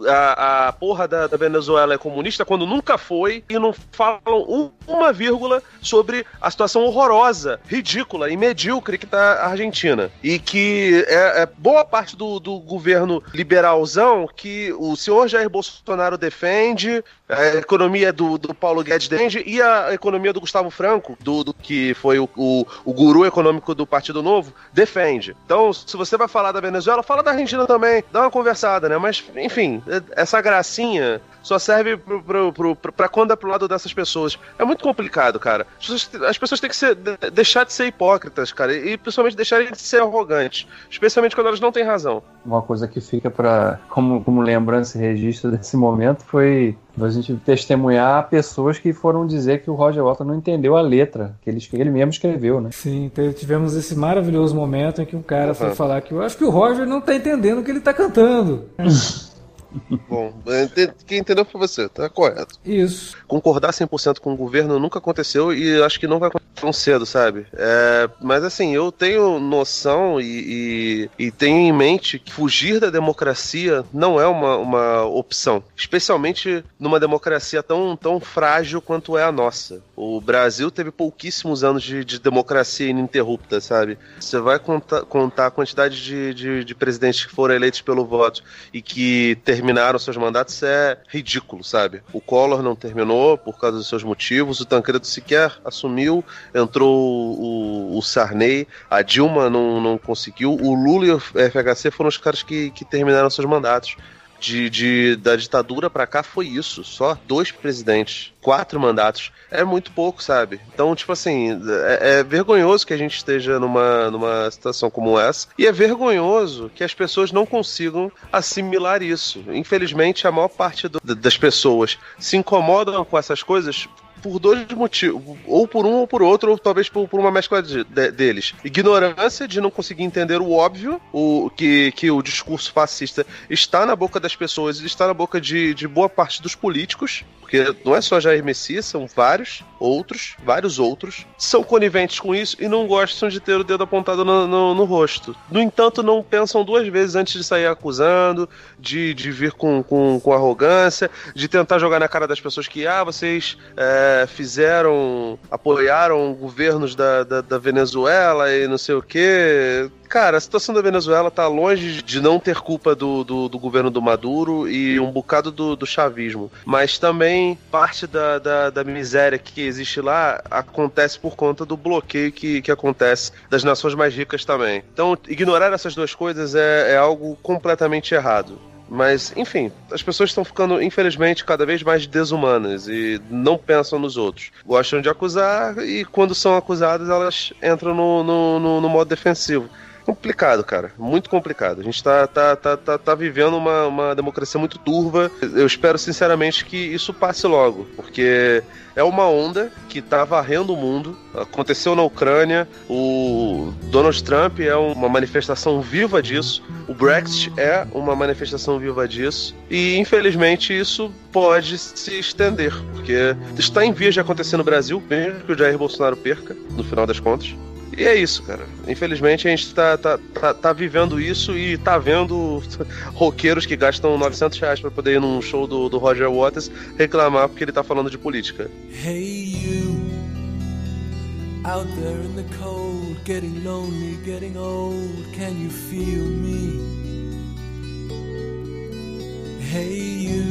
a, a porra da, da Venezuela é comunista, quando nunca foi, e não falam um, uma vírgula sobre a situação horrorosa, ridícula e medíocre que está a Argentina. E que é, é, boa parte do, do governo liberalzão que o senhor Jair Bolsonaro defende, a economia do, do Paulo Guedes defende e a economia do Gustavo Franco, do, do que foi o, o, o guru econômico do Partido Novo, defende. Então, se você vai falar da Venezuela, fala da Argentina também, dá uma conversada, né? Mas, enfim, essa gracinha só serve para quando é pro lado dessas pessoas. É muito complicado, cara. As pessoas, as pessoas têm que ser, deixar de ser hipócritas, cara, e principalmente deixarem de ser arrogantes, especialmente quando elas não têm razão. Uma coisa que fica para como, como lembrança e registro desse momento foi a gente testemunhar pessoas que foram dizer que o Roger Waters não entendeu a letra que ele, que ele mesmo escreveu, né? Sim, tivemos esse maravilhoso momento em que um cara uhum. foi falar que eu acho que o Roger não está entendendo o que ele está cantando. Bom, quem entendeu foi você, tá correto. Isso. Concordar 100% com o governo nunca aconteceu e acho que não vai acontecer tão cedo, sabe? É, mas assim, eu tenho noção e, e, e, tenho em mente que fugir da democracia não é uma, uma opção. Especialmente numa democracia tão, tão frágil quanto é a nossa. O Brasil teve pouquíssimos anos de, de democracia ininterrupta, sabe? Você vai contar, contar a quantidade de, de, de presidentes que foram eleitos pelo voto e que ter terminaram seus mandatos é ridículo, sabe? O Collor não terminou por causa dos seus motivos, o Tancredo sequer assumiu, entrou o, o Sarney, a Dilma não, não conseguiu, o Lula e o FHC foram os caras que, que terminaram seus mandatos. De, de da ditadura para cá foi isso, só dois presidentes, quatro mandatos. É muito pouco, sabe? Então, tipo assim, é, é vergonhoso que a gente esteja numa, numa situação como essa, e é vergonhoso que as pessoas não consigam assimilar isso. Infelizmente, a maior parte do, das pessoas se incomodam com essas coisas por dois motivos, ou por um ou por outro, ou talvez por, por uma mescla de, de, deles. Ignorância de não conseguir entender o óbvio, o que, que o discurso fascista está na boca das pessoas, está na boca de, de boa parte dos políticos, porque não é só Jair Messias, são vários outros, vários outros, são coniventes com isso e não gostam de ter o dedo apontado no, no, no rosto. No entanto, não pensam duas vezes antes de sair acusando, de, de vir com, com, com arrogância, de tentar jogar na cara das pessoas que, ah, vocês é, fizeram, apoiaram governos da, da, da Venezuela e não sei o que cara, a situação da Venezuela tá longe de não ter culpa do, do, do governo do Maduro e um bocado do, do chavismo. Mas também parte da, da, da, miséria que existe lá acontece por conta do bloqueio que, que acontece das nações mais ricas também. Então, ignorar essas duas coisas é, é algo completamente errado. Mas, enfim, as pessoas estão ficando, infelizmente, cada vez mais desumanas e não pensam nos outros. Gostam de acusar e, quando são acusadas, elas entram no, no, no, no modo defensivo. Complicado, cara. Muito complicado. A gente tá, tá, tá, tá, tá vivendo uma, uma democracia muito turva. Eu espero, sinceramente, que isso passe logo. Porque é uma onda que tá varrendo o mundo. Aconteceu na Ucrânia. O Donald Trump é uma manifestação viva disso. O Brexit é uma manifestação viva disso. E, infelizmente, isso pode se estender. Porque está em vias de acontecer no Brasil, mesmo que o Jair Bolsonaro perca, no final das contas. E é isso, cara. Infelizmente a gente tá, tá, tá, tá vivendo isso e tá vendo roqueiros que gastam 900 reais pra poder ir num show do, do Roger Waters reclamar porque ele tá falando de política. Hey you, out there in the cold, getting lonely, getting old, can you feel me? Hey you,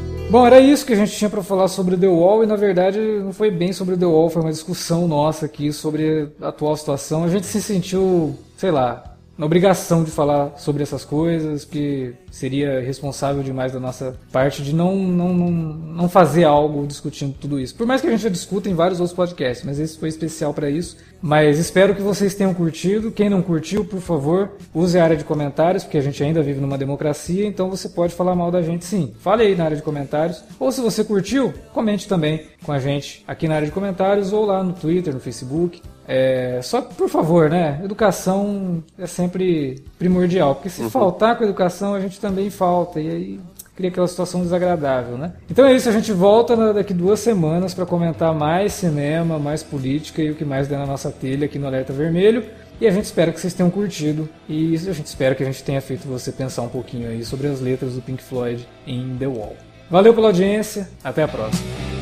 Bom, era isso que a gente tinha para falar sobre The Wall e na verdade não foi bem sobre The Wall, foi uma discussão nossa aqui sobre a atual situação. A gente se sentiu, sei lá, na obrigação de falar sobre essas coisas, que seria responsável demais da nossa parte de não, não, não, não fazer algo discutindo tudo isso. Por mais que a gente já discuta em vários outros podcasts, mas esse foi especial para isso. Mas espero que vocês tenham curtido. Quem não curtiu, por favor, use a área de comentários, porque a gente ainda vive numa democracia, então você pode falar mal da gente sim. Fale aí na área de comentários. Ou se você curtiu, comente também com a gente aqui na área de comentários ou lá no Twitter, no Facebook. É, só por favor, né? Educação é sempre primordial, porque se uhum. faltar com a educação, a gente também falta, e aí cria aquela situação desagradável, né? Então é isso, a gente volta daqui duas semanas para comentar mais cinema, mais política e o que mais der na nossa telha aqui no Alerta Vermelho. E a gente espera que vocês tenham curtido e a gente espera que a gente tenha feito você pensar um pouquinho aí sobre as letras do Pink Floyd em The Wall. Valeu pela audiência, até a próxima.